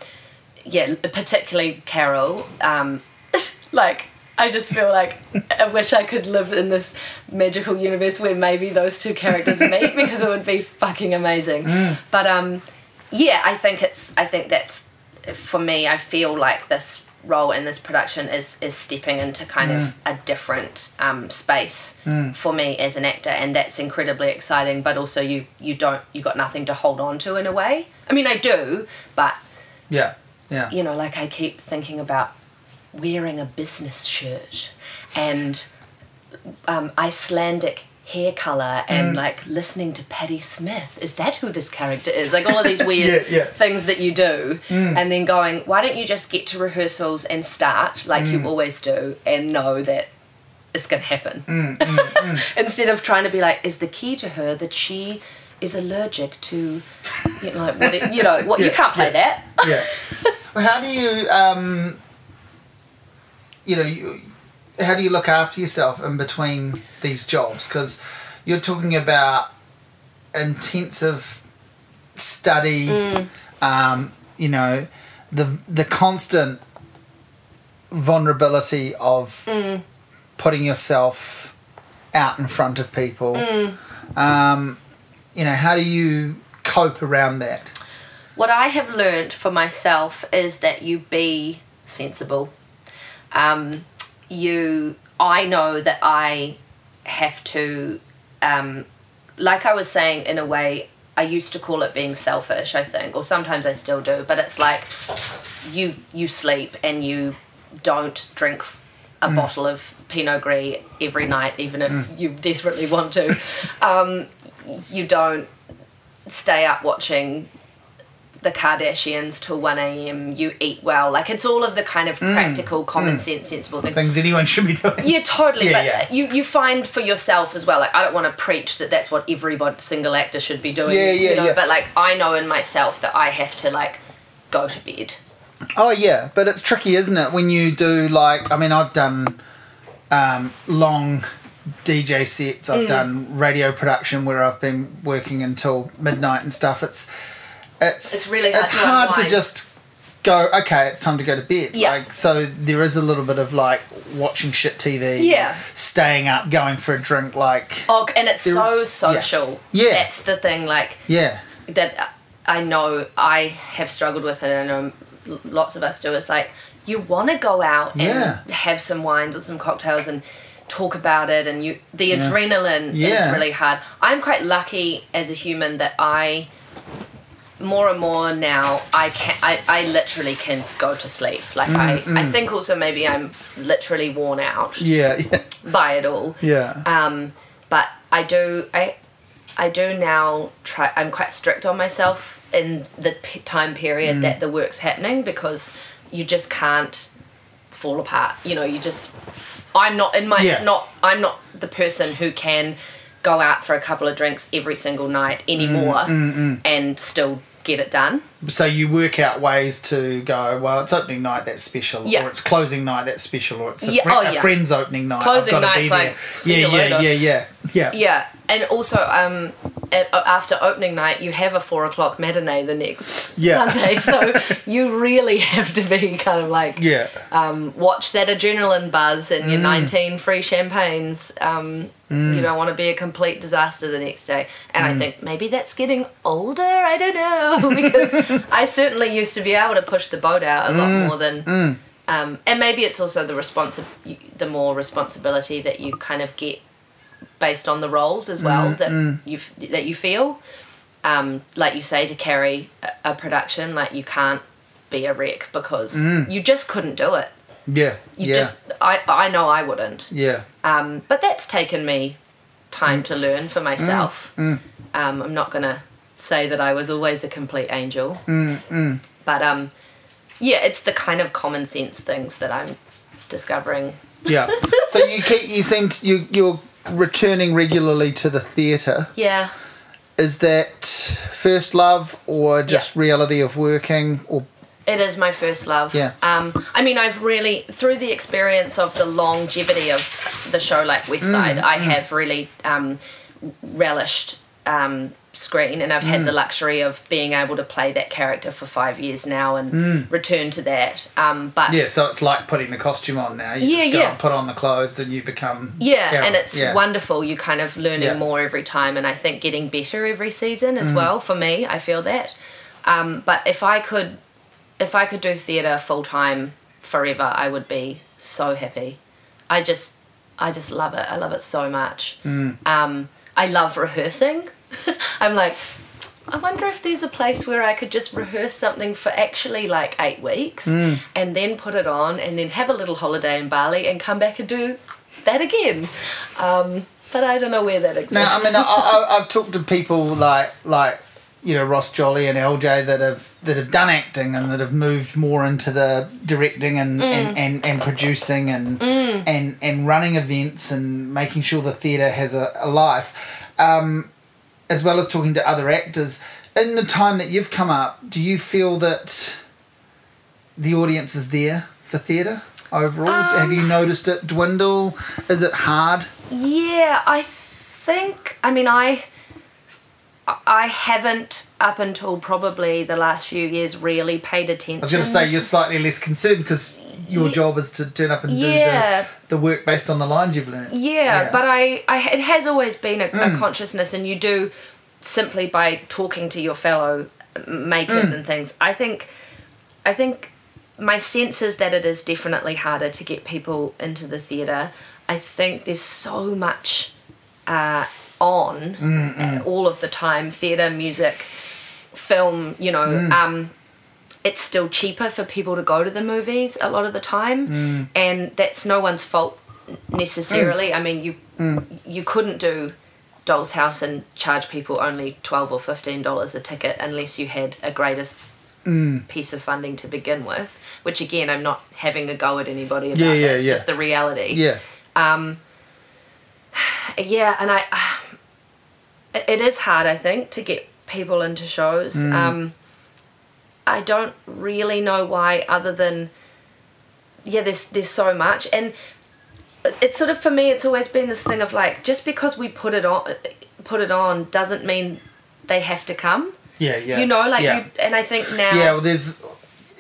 S2: yeah, particularly Carol. Um, like I just feel like I wish I could live in this magical universe where maybe those two characters meet because it would be fucking amazing. But um, yeah, I think it's. I think that's for me. I feel like this role in this production is is stepping into kind of a different um, space for me as an actor, and that's incredibly exciting. But also, you you don't you got nothing to hold on to in a way. I mean, I do, but
S1: Yeah, yeah.
S2: you know, like I keep thinking about wearing a business shirt and um, Icelandic hair color and mm. like listening to Patti Smith. Is that who this character is? Like all of these weird
S1: Yeah, yeah.
S2: things that you do, mm. and then going, why don't you just get to rehearsals and start like you mm. always do and know that it's going to happen instead of trying to be like, is the key to her that she is allergic to, you know, like what it, you know, what you can't play
S1: yeah.
S2: that.
S1: yeah. Well, how do you, um, you know, you, how do you look after yourself in between these jobs? Because you're talking about intensive study, um, you know, the the constant vulnerability of putting yourself out in front of people. Um, you know, how do you cope around that?
S2: What I have learned for myself is that you be sensible. Um, you, I know that I have to, um, like I was saying, in a way, I used to call it being selfish. I think, or sometimes I still do, but it's like you you sleep and you don't drink a bottle of Pinot Gris every night, even if you desperately want to. Um, you don't stay up watching the Kardashians till 1 a.m. You eat well. Like it's all of the kind of practical, common sense, sensible things.
S1: Things anyone should be doing.
S2: Yeah, totally.
S1: Yeah,
S2: but
S1: yeah.
S2: you you find for yourself as well. Like I don't want to preach that that's what every single actor should be doing.
S1: Yeah, yeah,
S2: you know,
S1: yeah.
S2: But like I know in myself that I have to like go to bed.
S1: Oh yeah, but it's tricky, isn't it? When you do like, I mean, I've done um, long DJ sets.
S2: Mm.
S1: I've done radio production where I've been working until midnight and stuff. It's it's
S2: It's really hard
S1: it's
S2: to
S1: hard to just go. Okay, it's time to go to bed.
S2: Yeah.
S1: Like so, there is a little bit of like watching shit TV.
S2: Yeah.
S1: Staying up, going for a drink. Like
S2: Oh, and it's so
S1: yeah.
S2: social.
S1: Yeah.
S2: That's the thing. Like
S1: yeah,
S2: that I know I have struggled with, and I know lots of us do. It's like you want to go out and
S1: Yeah.
S2: have some wines or some cocktails and talk about it, and you the adrenaline
S1: Yeah.
S2: is really hard. I'm quite lucky as a human that I more and more now I can I, I literally can go to sleep. Like I, mm, mm. I think also maybe I'm literally worn out
S1: yeah, yeah,
S2: by it all.
S1: yeah.
S2: Um, but I do I I do now try. I'm quite strict on myself in the p- time period mm. that the work's happening because you just can't fall apart. You know, you just. I'm not in my.
S1: Yeah.
S2: It's not. I'm not the person who can go out for a couple of drinks every single night anymore mm, mm, mm, and still get it done.
S1: So you work out ways to go. Well, it's opening night. That's special.
S2: Yeah.
S1: Or it's closing night. That's special. Or it's a,
S2: Yeah,
S1: fri-
S2: oh,
S1: a
S2: yeah.
S1: friend's opening night.
S2: Closing
S1: I've got to
S2: night's
S1: be there.
S2: like,
S1: yeah, yeah, yeah, yeah, yeah,
S2: Yeah, and also um, at, after opening night, you have a four o'clock matinee the next
S1: Yeah.
S2: Sunday, so you really have to be kind of like
S1: Yeah.
S2: um, watch that adrenaline buzz and
S1: Mm.
S2: your 19 free champagnes. Um, You don't want to be a complete disaster the next day. And
S1: Mm.
S2: I think maybe that's getting older. I don't know because I certainly used to be able to push the boat out a lot
S1: Mm.
S2: more than. Um, and maybe it's also the responsi- the more responsibility that you kind of get based on the roles as well
S1: Mm,
S2: that you that you feel. Um, like you say, to carry a, a production, like you can't be a wreck because you just couldn't do it.
S1: Yeah.
S2: You
S1: Mm. yeah.
S2: just, I, I know I wouldn't.
S1: yeah.
S2: Um, but that's taken me time to learn for myself. Um, I'm not gonna say that I was always a complete angel, but um, yeah, it's the kind of common sense things that I'm discovering.
S1: Yeah. so you keep, you seem to, you you're returning regularly to the theatre.
S2: Yeah.
S1: Is that first love or just
S2: Yeah.
S1: reality of working or
S2: It is my first love.
S1: Yeah.
S2: Um, I mean, I've really through the experience of the longevity of the show, like Westside, I have really um, relished um, screen, and I've had the luxury of being able to play that character for five years now and return to that. Um, but
S1: yeah? So it's like putting the costume on now. You
S2: Yeah,
S1: just go
S2: yeah.
S1: and put on the clothes and you become
S2: Yeah,
S1: Carol.
S2: and it's
S1: yeah.
S2: wonderful. You kind of learning
S1: Yeah.
S2: more every time, and I think getting better every season
S1: Mm.
S2: as well. For me, I feel that. Um, but if I could, if I could do theatre full time forever, I would be so happy. I just, I just love it. I love it so much.
S1: Mm.
S2: Um, I love rehearsing. I'm like, I wonder if there's a place where I could just rehearse something for actually like eight weeks
S1: Mm.
S2: and then put it on and then have a little holiday in Bali and come back and do that again. Um, but I don't know where that exists.
S1: Now, I mean, I, I've talked to people like like you know Ross Jolly and LJ that have that have done acting and that have moved more into the directing and
S2: Mm.
S1: and, and, and producing and and and running events and making sure the theatre has a, a life, um, as well as talking to other actors. In the time that you've come up, do you feel that the audience is there for theatre overall? Um, have you noticed it dwindle? Is it hard?
S2: Yeah, I think. I mean, I. I haven't up until probably the last few years really paid attention.
S1: I was going to say you're slightly less concerned because your
S2: Ye-
S1: job is to turn up and
S2: Yeah.
S1: do the, the work based on the lines you've learned.
S2: Yeah, but I, I, it has always been a, a consciousness, and you do simply by talking to your fellow makers
S1: Mm.
S2: and things. I think, I think, my sense is that it is definitely harder to get people into the theatre. I think there's so much uh, on
S1: Mm,
S2: uh, all of the time theatre, music, film, you know.
S1: Mm.
S2: Um, it's still cheaper for people to go to the movies a lot of the time,
S1: Mm.
S2: and that's no one's fault necessarily. I mean, you
S1: Mm.
S2: you couldn't do Doll's House and charge people only twelve or fifteen dollars a ticket unless you had a greatest
S1: Mm.
S2: piece of funding to begin with. Which again, I'm not having a go at anybody about.
S1: Yeah, yeah,
S2: it's
S1: yeah.
S2: just the reality.
S1: Yeah.
S2: Um, Yeah, and I, it- is hard, I think, to get people into shows.
S1: Mm.
S2: Um, I don't really know why, other than, yeah, there's there's so much, and it's sort of for me, it's always been this thing of like, just because we put it on, put it on, doesn't mean they have to come.
S1: Yeah, yeah.
S2: You know, like
S1: yeah.
S2: you, and I think now,
S1: Yeah, well, there's,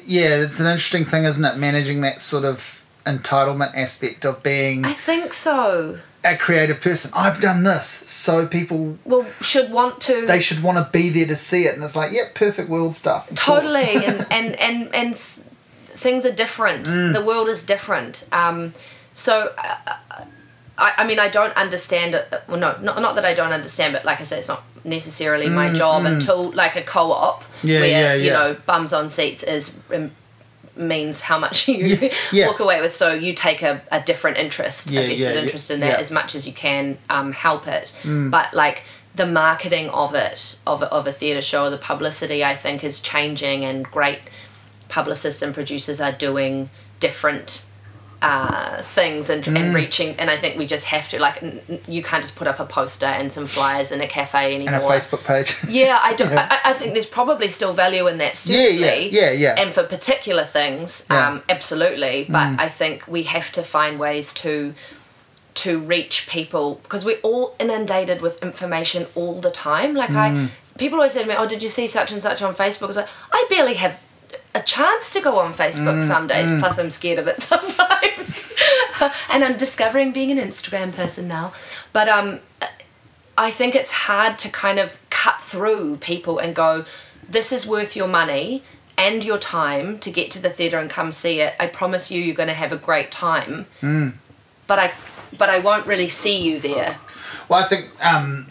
S1: yeah, it's an interesting thing, isn't it? Managing that sort of entitlement aspect of being
S2: I think so.
S1: A creative person. I've done this, so people
S2: Well, should want to.
S1: they should want to be there to see it, and it's like, yeah, perfect world stuff.
S2: totally and and and and things are different
S1: Mm.
S2: the world is different um so uh, I, I mean i don't understand it well no not, not that i don't understand but like i said it's not necessarily my job until like a co-op
S1: Mm, Yeah,
S2: where
S1: yeah,
S2: you know bums on seats is means how much you
S1: Yeah, yeah.
S2: walk away with so you take a, a different interest
S1: Yeah,
S2: a vested interest in that.
S1: Mm.
S2: as much as you can um, help it but like the marketing of it of, of a theatre show the publicity i think is changing and great publicists and producers are doing different uh, things and,
S1: Mm.
S2: and reaching and i think we just have to like n- you can't just put up a poster and some flyers in a cafe anymore
S1: And a Facebook page.
S2: yeah, I do.
S1: Yeah.
S2: I, I think there's probably still value in that.
S1: Yeah, yeah,
S2: Certainly.
S1: yeah, yeah.
S2: And for particular things,
S1: Yeah. Mm.
S2: um, absolutely. But I think we have to find ways to to reach people because we're all inundated with information all the time. Like
S1: Mm.
S2: I, people always say to me, "Oh, did you see such and such on Facebook?" I was like, I barely have a chance to go on Facebook
S1: Mm,
S2: some days. Plus, I'm scared of it sometimes, and I'm discovering being an Instagram person now. But um, I think it's hard to kind of cut through people and go, this is worth your money and your time to get to the theatre and come see it. I promise you, you're going to have a great time. But I, but I won't really see you there.
S1: Well, I think um,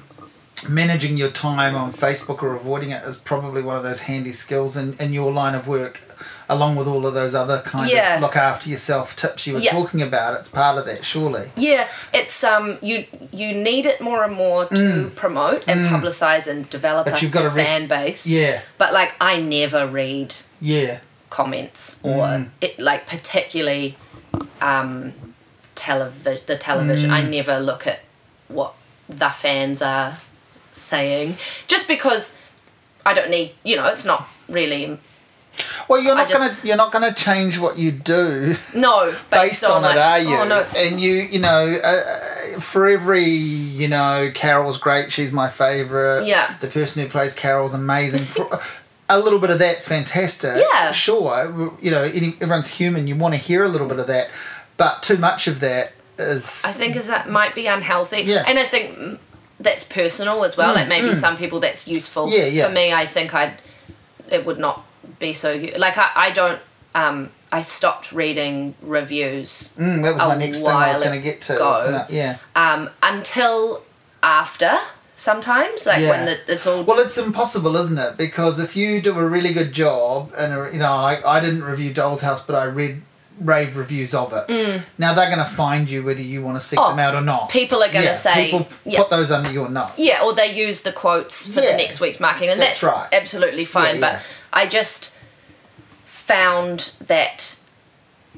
S1: managing your time on Facebook or avoiding it is probably one of those handy skills in, in your line of work, along with all of those other kind
S2: Yeah.
S1: of look after yourself tips you were
S2: Yeah.
S1: talking about. It's part of that, surely.
S2: Yeah, it's um, you you need it more and more to promote and publicize and develop
S1: Mm. But
S2: a
S1: you've got ref-
S2: fan base.
S1: Yeah,
S2: But like, I never read
S1: yeah,
S2: comments or
S1: Mm.
S2: it like particularly um television the television
S1: Mm.
S2: i never look at what the fans are saying just because i don't need you know it's not really
S1: Well, you're not
S2: just-
S1: gonna you're not gonna change what you do
S2: no
S1: based on
S2: like,
S1: it, are you?
S2: oh no
S1: And you, you know, uh, uh, for every, you know, Carol's great. She's my favorite.
S2: Yeah.
S1: The person who plays Carol's amazing. A little bit of that's fantastic.
S2: Yeah.
S1: Sure. You know, any, everyone's human. You want to hear a little bit of that, but too much of that is.
S2: i think is that might be unhealthy
S1: Yeah.
S2: and i think that's personal as well like maybe some people that's useful
S1: Yeah, yeah.
S2: for me i think i'd it would not be so like i, I don't um i stopped reading reviews
S1: Mm, that was my next thing I was going to get to. Gonna- yeah.
S2: um, until after sometimes like
S1: Yeah.
S2: when the, it's all
S1: Well, it's impossible, isn't it? Because if you do a really good job, and you know, like I didn't review Doll's House, but I read rave reviews of it. Now they're going to find you whether you want to seek
S2: Mm. Oh,
S1: them out or not.
S2: people are gonna
S1: yeah,
S2: say-
S1: people
S2: yeah.
S1: put those under your nose.
S2: yeah or they use the quotes for
S1: Yeah.
S2: the next week's marketing and
S1: That's
S2: that's,
S1: right.
S2: absolutely fine but i just found that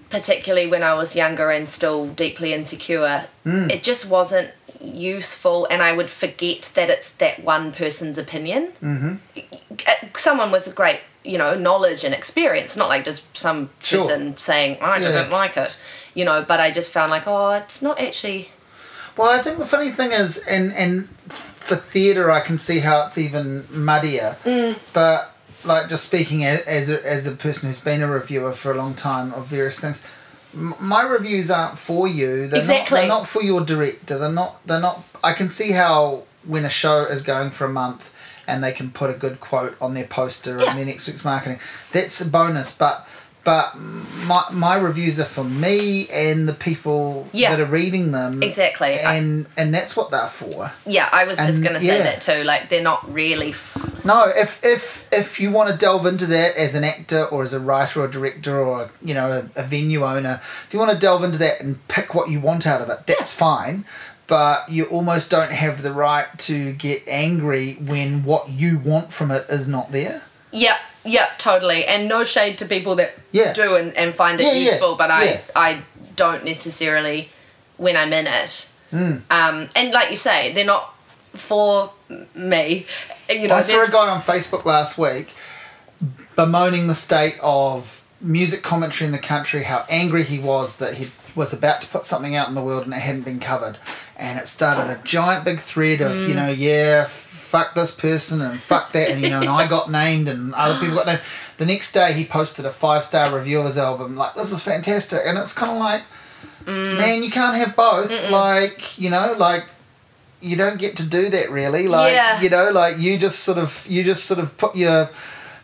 S2: particularly when i was younger and still deeply insecure
S1: Mm.
S2: it just wasn't useful and i would forget that it's that one person's opinion mm-hmm. someone with great you know knowledge and experience not like just some
S1: Sure.
S2: person saying i
S1: Yeah.
S2: didn't like it you know but i just found like oh it's not actually
S1: Well, I think the funny thing is, and and for theatre, I can see how it's even muddier.
S2: Mm.
S1: But like just speaking as as a, as a person who's been a reviewer for a long time of various things, my reviews aren't for you. They're
S2: Exactly.
S1: Not, they're not for your director. They're not. They're not. I can see how when a show is going for a month and they can put a good quote on their poster
S2: Yeah.
S1: and their next week's marketing. That's a bonus, but but my my reviews are for me and the people
S2: Yeah.
S1: that are reading them.
S2: Exactly. I-
S1: And and that's what they're for.
S2: Yeah, I was just gonna say
S1: yeah.
S2: that too. Like they're not really. F-
S1: No, if if if you want to delve into that as an actor or as a writer or director or you know a, a venue owner, if you want to delve into that and pick what you want out of it, that's fine. But you almost don't have the right to get angry when what you want from it is not there.
S2: Yep, yep, totally. And no shade to people that
S1: Yeah.
S2: do and, and find it
S1: Yeah, yeah,
S2: useful, but
S1: yeah.
S2: I I don't necessarily when I'm in it.
S1: Hmm.
S2: Um, and like you say, they're not for me. You know,
S1: I saw a guy on Facebook last week bemoaning the state of music commentary in the country, how angry he was that he was about to put something out in the world and it hadn't been covered. And it started a giant big thread of, you mm. know, yeah, fuck this person and fuck that. And, you know, and I got named and other people got named. The next day he posted a five star review of his album, like, this is fantastic. And it's kind of like, mm. man, you can't have both. Like, you know, like, you don't get to do that really like
S2: Yeah.
S1: you know like you just sort of you just sort of put your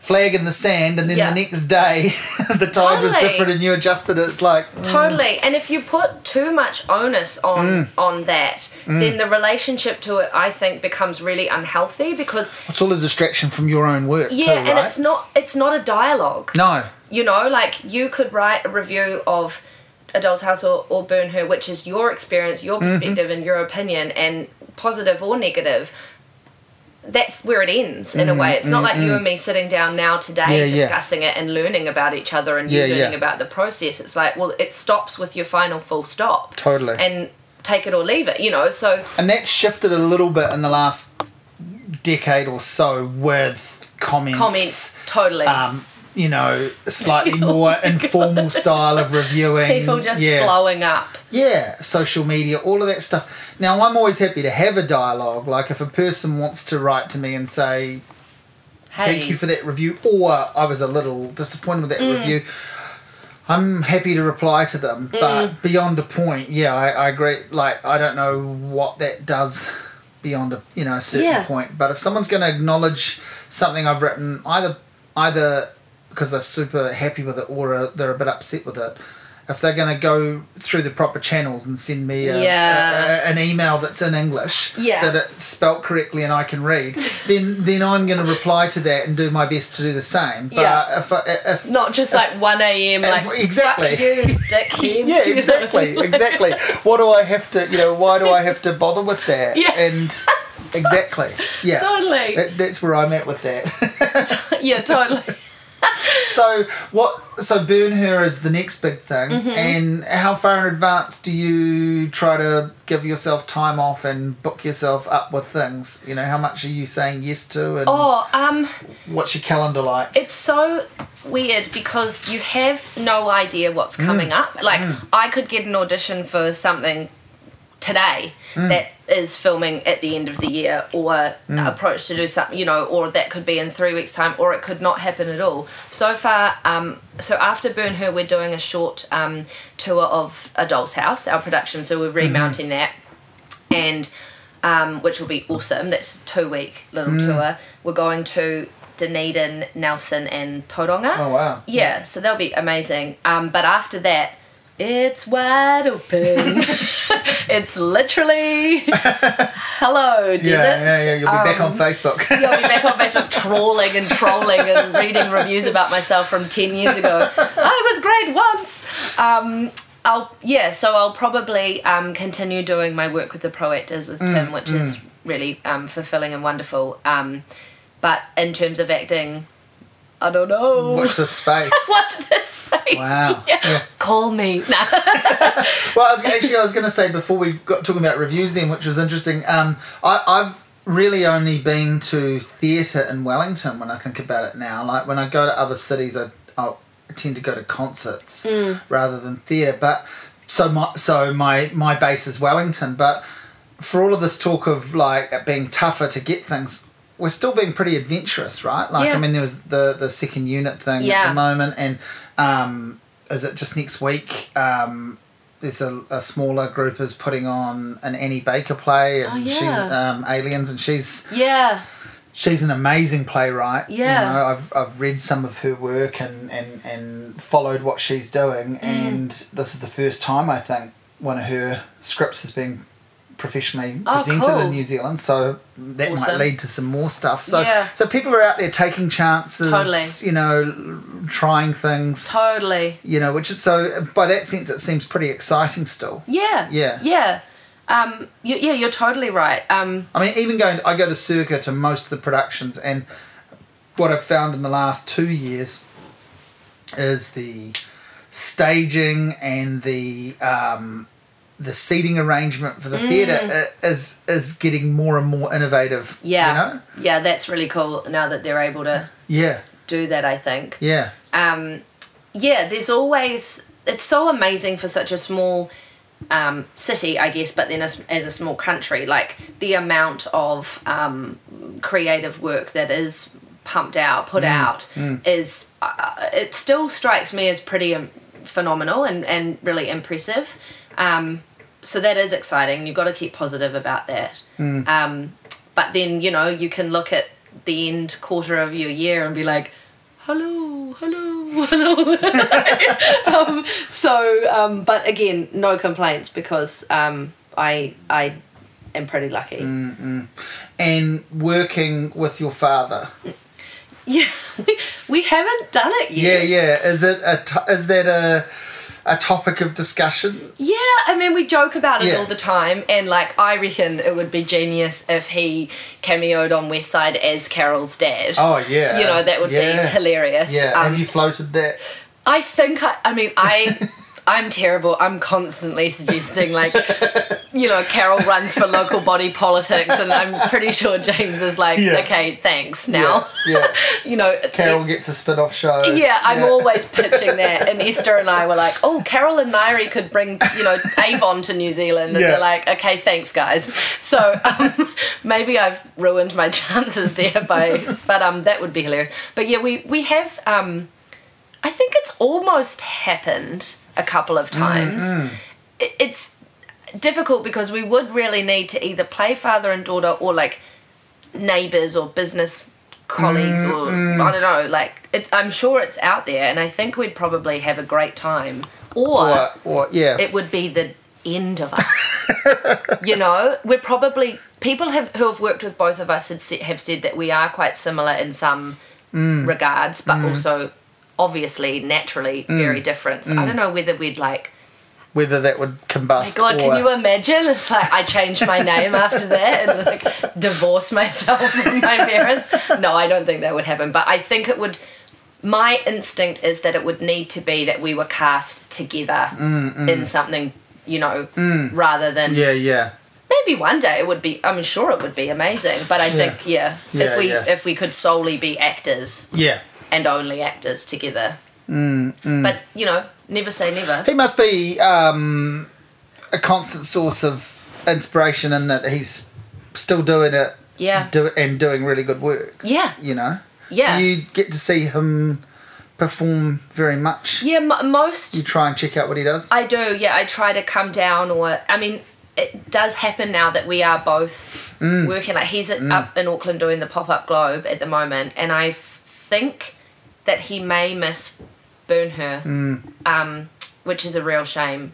S1: flag in the sand and then
S2: Yeah.
S1: the next day the tide was different and you adjusted it it's like mm,
S2: Totally. And if you put too much onus on
S1: Mm.
S2: on that, then the relationship to it I think becomes really unhealthy because
S1: it's all a distraction from your own work
S2: yeah,
S1: too,
S2: and
S1: right?
S2: it's not it's not a dialogue.
S1: no
S2: You know, like you could write a review of A Doll's House or, or Burn Her, which is your experience, your
S1: Mm-hmm.
S2: perspective, and your opinion, and positive or negative. That's where it ends in a way. It's not like you and me sitting down now today
S1: Mm-hmm. Yeah, yeah.
S2: discussing it and learning about each other and
S1: Yeah,
S2: you learning
S1: yeah.
S2: about the process. It's like, well, it stops with your final full stop.
S1: Totally.
S2: And take it or leave it, you know? So,
S1: and that's shifted a little bit in the last decade or so with comments
S2: comments, totally.
S1: um you know slightly more informal style of reviewing
S2: People just
S1: yeah.
S2: blowing up.
S1: Yeah, social media, all of that stuff. Now, I'm always happy to have a dialogue. Like, if a person wants to write to me and say,
S2: Hey,
S1: thank you for that review, or I was a little disappointed with that mm. review, I'm happy to reply to them. Mm. But beyond a point, yeah, I, I agree. Like, I don't know what that does beyond a you know a certain
S2: Yeah.
S1: point. But if someone's going to acknowledge something I've written, either either because they're super happy with it or they're a bit upset with it. If they're going to go through the proper channels and send me a,
S2: Yeah.
S1: a- a- an email that's in English
S2: Yeah.
S1: that it's spelt correctly and I can read, then then I'm going to reply to that and do my best to do the same. But
S2: Yeah.
S1: if, I, if
S2: Not just like 1 a.m. like,
S1: exactly.
S2: you,
S1: yeah, exactly, exactly. What do I have to, you know, why do I have to bother with that?
S2: Yeah.
S1: And exactly, yeah.
S2: Totally.
S1: That, that's where I'm at with that.
S2: yeah, totally.
S1: so what? So burn her is the next big thing.
S2: Mm-hmm.
S1: And how far in advance do you try to give yourself time off and book yourself up with things? You know, how much are you saying yes to, and
S2: Oh, um,
S1: what's your calendar like?
S2: it's so weird because you have no idea what's
S1: Mm.
S2: coming up. Like, I could get an audition for something today
S1: Mm.
S2: that is filming at the end of the year or
S1: Mm.
S2: approach to do something you know or that could be in three weeks time or it could not happen at all so far um, so after burn her we're doing a short um, tour of a doll's house our production so we're remounting that and um, which will be awesome that's a two week little
S1: Mm.
S2: tour we're going to Dunedin, Nelson and Tauranga
S1: Oh wow!
S2: yeah, so that'll be amazing. Um, but after that, it's wide open. it's literally hello, desert.
S1: Yeah, yeah, yeah. You'll be back on
S2: Um,
S1: Facebook.
S2: You'll be back on Facebook trawling and trolling and reading reviews about myself from 10 years ago. I was great once. Um, I'll yeah, so I'll probably um, continue doing my work with the pro actors with
S1: Mm,
S2: Tim, which is really um, fulfilling and wonderful. Um, but in terms of acting, I don't know.
S1: Watch this space.
S2: Watch this space.
S1: Wow.
S2: Yeah.
S1: Yeah.
S2: Call me. Nah.
S1: Well, I was, actually, I was going to say before we got talking about reviews, then, which was interesting. Um, I, I've really only been to theatre in Wellington when I think about it now. Like when I go to other cities, I, I tend to go to concerts rather than theatre. But so my so my my base is Wellington. But for all of this talk of like it being tougher to get things. We're still being pretty adventurous, right? Like, I mean, there was the the second unit thing at the moment, and um, is it just next week? Um, there's a, a smaller group is putting on an Annie Baker play, and
S2: Oh, yeah.
S1: she's um, Aliens, and she's
S2: yeah.
S1: she's an amazing playwright.
S2: Yeah.
S1: You know, I've, I've read some of her work and, and, and followed what she's doing,
S2: Mm.
S1: and this is the first time I think one of her scripts has been professionally
S2: Oh,
S1: presented
S2: cool.
S1: in New Zealand. So that might lead to some more stuff. So
S2: Yeah.
S1: so people are out there taking chances.
S2: Totally.
S1: You know, trying things.
S2: Totally.
S1: You know, which is so by that sense, it seems pretty exciting still.
S2: Yeah.
S1: Yeah.
S2: Yeah. Um, you, yeah, you're totally right. Um,
S1: I mean, even going, I go to Circa to most of the productions, and what I've found in the last two years is the staging and the um, the seating arrangement for the theatre is is getting more and more innovative.
S2: yeah.
S1: you know,
S2: Yeah, that's really cool now that they're able to
S1: yeah,
S2: do that, I think.
S1: yeah,
S2: um, yeah, there's always it's so amazing for such a small um, city, I guess, but then as, as a small country, like the amount of um, creative work that is pumped out, put out, is uh, it still strikes me as pretty um, phenomenal and, and really impressive. Um, so that is exciting. You've got to keep positive about that. Um, but then you know you can look at the end quarter of your year and be like, hello, hello, hello. um, so, um, but again, no complaints because um, I I am pretty lucky.
S1: and working with your father.
S2: Yeah, we, we haven't done it yet.
S1: yeah. Yeah. Is it a is that a a topic of discussion?
S2: Yeah, I mean, we joke about it
S1: Yeah.
S2: all the time, and like, I reckon it would be genius if he cameoed on Westside as Carol's dad.
S1: Oh yeah,
S2: You know, that would
S1: Yeah.
S2: be hilarious.
S1: Yeah,
S2: Um,
S1: have you floated that?
S2: I think I, I mean I I'm terrible. I'm constantly suggesting like you know Carol runs for local body politics and I'm pretty sure James is like
S1: Yeah.
S2: okay thanks now.
S1: Yeah, yeah.
S2: you know
S1: Carol gets a spin-off show.
S2: yeah, I'm always pitching that, and Esther and I were like, "Oh, Carol and Nairi could bring, you know, Avon to New Zealand," and
S1: Yeah.
S2: they're like, "Okay, thanks, guys." So um, maybe I've ruined my chances there by, but um, that would be hilarious. But yeah, we we have um, I think it's almost happened a couple of mm-hmm. times. It, it's difficult because we would really need to either play father and daughter or like neighbors or business colleagues or mm-hmm. I don't know. Like it, I'm sure it's out there, and I think we'd probably have a great time. Or,
S1: Or, or yeah,
S2: it would be the end of us. you know, we're probably people have who have worked with both of us had have said that we are quite similar in some mm. regards, but mm. also obviously naturally mm. very different. So I don't mm. know whether we'd like.
S1: whether that would combust.
S2: My God,
S1: or,
S2: can you imagine? It's like I changed my name after that and like divorce myself from my parents. No, I don't think that would happen. But I think it would. My instinct is that it would need to be that we were cast together mm, in something, you know, rather than
S1: Yeah, yeah,
S2: maybe one day it would be. I'm sure it would be amazing. But I think yeah,
S1: Yeah,
S2: if we
S1: yeah.
S2: if we could solely be actors
S1: yeah.
S2: And only actors together. Mm, mm. But you know, never say never.
S1: He must be um, a constant source of inspiration in that he's still doing it.
S2: Yeah.
S1: Do, and doing really good work.
S2: Yeah.
S1: You know.
S2: Yeah.
S1: Do you get to see him perform very much?
S2: Yeah, m- most
S1: You try and check out what he does.
S2: I do, yeah. I try to come down, or I mean, it does happen now that we are both mm. working. Like he's at, up in Auckland doing the pop up globe at the moment, and I think that he may miss Burn Her, um, which is a real shame.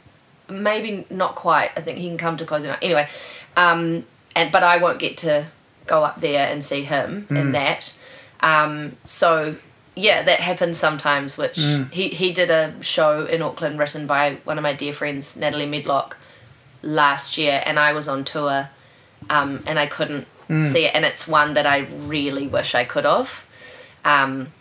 S2: Maybe not quite. I think he can come to closing night anyway. Um, and but I won't get to go up there and see him in that. Um, so yeah, that happens sometimes. Which he he did a show in Auckland written by one of my dear friends, Natalie Medlock, last year, and I was on tour, um, and I couldn't see it, and it's one that I really wish I could have. Um,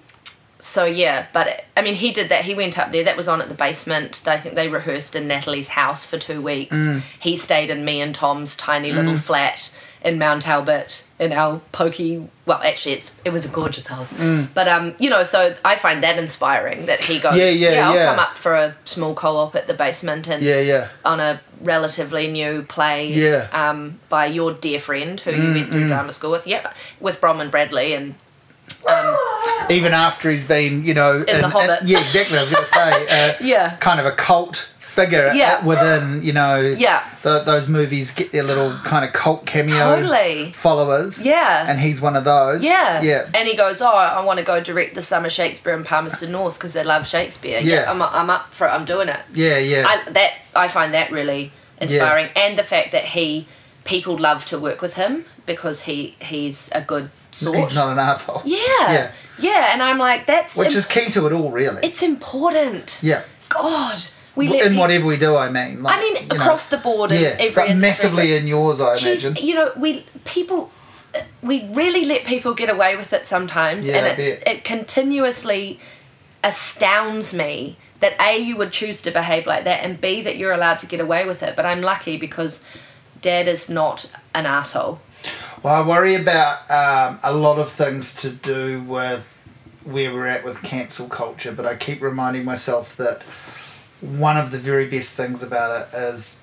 S2: so yeah, but I mean, he did that. He went up there. That was on at the basement. I think they rehearsed in Natalie's house for two weeks. Mm. He stayed in me and Tom's tiny little mm. flat in Mount Albert in our pokey. Well, actually, it's it was a gorgeous house. Mm. But um, you know, so I find that inspiring that he goes.
S1: Yeah, yeah,
S2: I'll
S1: yeah.
S2: come up for a small co-op at the basement and
S1: Yeah, yeah.
S2: on a relatively new play
S1: Yeah.
S2: um, by your dear friend who you went through drama school with. Yeah, with Bronwyn Bradley and um,
S1: Even after he's been, you know,
S2: The Hobbit.
S1: yeah, exactly. I was going to say, uh,
S2: Yeah.
S1: kind of a cult figure
S2: Yeah.
S1: within you know
S2: Yeah.
S1: the, those movies get their little kind of cult cameo
S2: Totally.
S1: followers
S2: Yeah.
S1: and he's one of those
S2: Yeah.
S1: yeah
S2: And he goes, Oh, I want to go direct the Summer Shakespeare in Palmerston North because they love Shakespeare.
S1: Yeah.
S2: I'm, I'm up for it. I'm doing it.
S1: yeah yeah
S2: I, that I find that really inspiring, and the fact that he people love to work with him because he he's a good sort.
S1: he's not an asshole
S2: yeah,
S1: Yeah.
S2: yeah, and I'm like that's
S1: which
S2: im-
S1: is key to it all really
S2: it's important.
S1: yeah
S2: God, we
S1: in
S2: let peop-
S1: whatever we do I mean like,
S2: I mean,
S1: you know,
S2: across the board
S1: yeah
S2: every
S1: but massively in yours I
S2: Jeez,
S1: imagine
S2: you know, we people we really let people get away with it sometimes,
S1: Yeah,
S2: and it's, it continuously astounds me that a you would choose to behave like that, and b that you're allowed to get away with it. But I'm lucky because Dad is not an asshole.
S1: Well, I worry about um, a lot of things to do with where we're at with cancel culture, but I keep reminding myself that one of the very best things about it is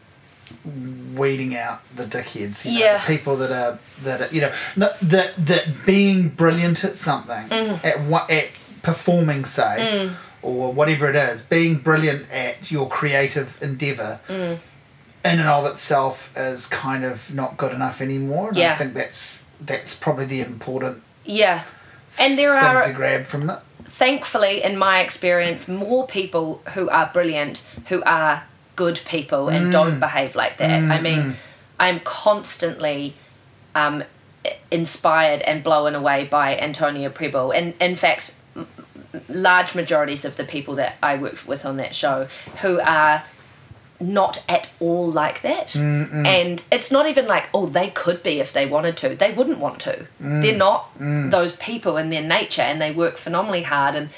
S1: weeding out the dickheads. You know,
S2: Yeah.
S1: the people that are that are, you know that that being brilliant at something
S2: Mm.
S1: at what at performing say or whatever it is, being brilliant at your creative endeavor.
S2: Mm.
S1: In and of itself is kind of not good enough anymore. And I think that's that's probably the important
S2: Yeah, and there
S1: thing
S2: are
S1: to grab from that.
S2: thankfully, in my experience, more people who are brilliant, who are good people and
S1: Mm.
S2: don't behave like that. I mean, I'm constantly um, inspired and blown away by Antonia Prebble. And in fact, large majorities of the people that I work with on that show who are not at all like that. And it's not even like, oh, they could be if they wanted to. They wouldn't want to. Mm. They're not mm. those people in their nature and they work phenomenally hard and,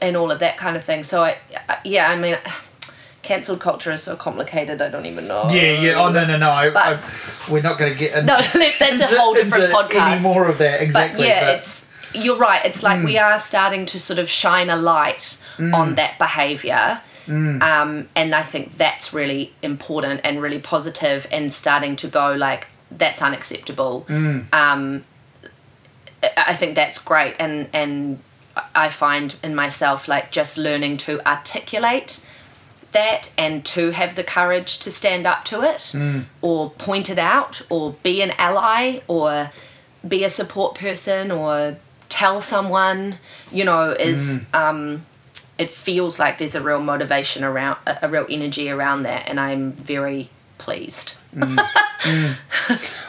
S2: and all of that kind of thing. So, I, I- yeah, I mean, cancelled culture is so complicated, I don't even know.
S1: Yeah, yeah. Oh no, no, no. I, I, we're not going to get into,
S2: No, that's a whole different podcast.
S1: Any more of that? Exactly.
S2: But yeah,
S1: but-
S2: it's you're right. It's like we mm. are starting to sort of shine a light on that behaviour. Um, and I think that's really important and really positive and starting to go like that's unacceptable. Um, I- think that's great. And and I find in myself like just learning to articulate that and to have the courage to stand up to it or point it out or be an ally or be a support person or tell someone you know is um it feels like there's a real motivation around a, a real energy around that and i'm very pleased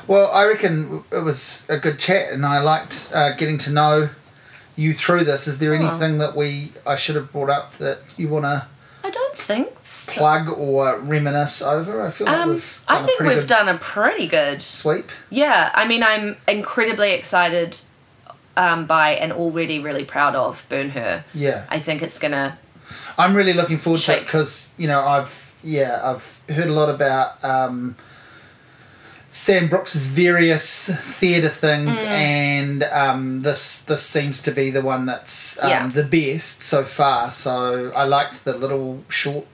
S1: Well, I reckon it was a good chat, and I liked uh, getting to know you through this. Is there
S2: Oh.
S1: anything that we I should have brought up that you want to
S2: i don't think so
S1: plug or reminisce over? I feel like
S2: um, i think we've done a pretty good
S1: sweep.
S2: Yeah, I mean, I'm incredibly excited um, by and already really proud of Burn Her.
S1: Yeah,
S2: I think it's gonna.
S1: I'm really looking forward to it because you know I've yeah I've heard a lot about um, Sam Brooks's various theatre things,
S2: Mm.
S1: and um, this this seems to be the one that's um,
S2: Yeah.
S1: the best so far. So I liked the little short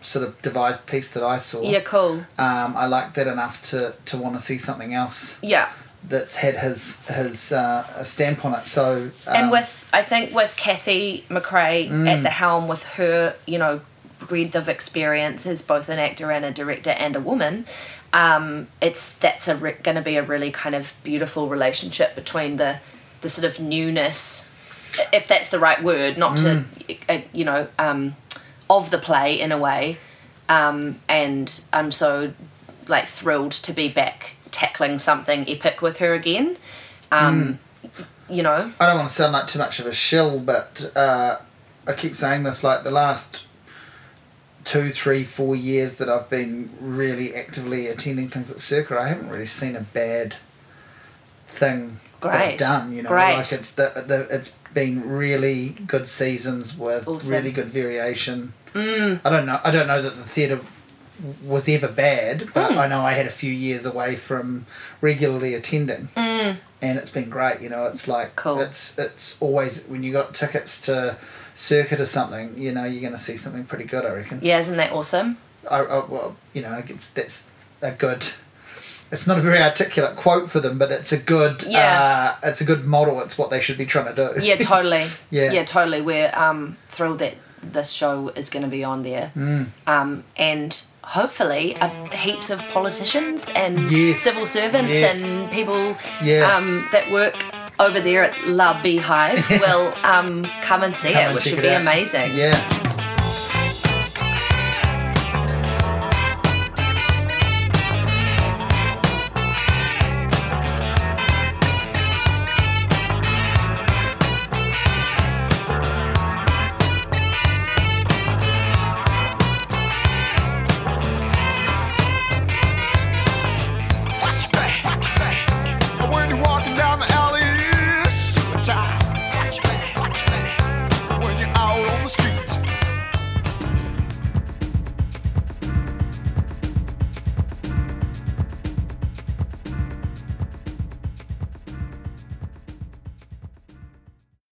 S1: sort of devised piece that I saw.
S2: Yeah, cool.
S1: Um, I liked that enough to, to want to see something else
S2: Yeah,
S1: that's had his his uh, a stamp on it. So um,
S2: and with I think with Kathy McRae
S1: Mm.
S2: at the helm, with her, you know, breadth of experience as both an actor and a director and a woman. Um, it's that's a re- going to be a really kind of beautiful relationship between the the sort of newness, if that's the right word, not to uh, you know um, of the play in a way. Um, and I'm so like thrilled to be back tackling something epic with her again. Um, You know,
S1: I don't want to sound like too much of a shill, but uh, I keep saying this like the last two, three, four years that I've been really actively attending things at Circa, I haven't really seen a bad thing that I've done. You know,
S2: Great.
S1: like it's the, the it's been really good seasons with
S2: Awesome.
S1: really good variation. Mm. I don't know. I don't know that the theatre was ever bad, but
S2: Mm.
S1: I know I had a few years away from regularly attending, mm. and it's been great. You know, it's like
S2: Cool.
S1: it's it's always when you got tickets to Circa or something, you know, you're going to see something pretty good. I reckon.
S2: yeah, isn't that awesome?
S1: I, I well, you know, it's that's a good. It's not a very articulate quote for them, but it's a good.
S2: Yeah.
S1: Uh, it's a good model. It's what they should be trying to do.
S2: Yeah, totally.
S1: Yeah.
S2: Yeah, totally. We're um, thrilled that this show is going to be on there.
S1: Mm.
S2: Um, and hopefully, uh, heaps of politicians and
S1: Yes.
S2: civil servants
S1: Yes.
S2: and people
S1: Yeah.
S2: um, that work over there at La Beehive will um, come and see
S1: Come
S2: it,
S1: and
S2: which would be
S1: out.
S2: amazing.
S1: Yeah.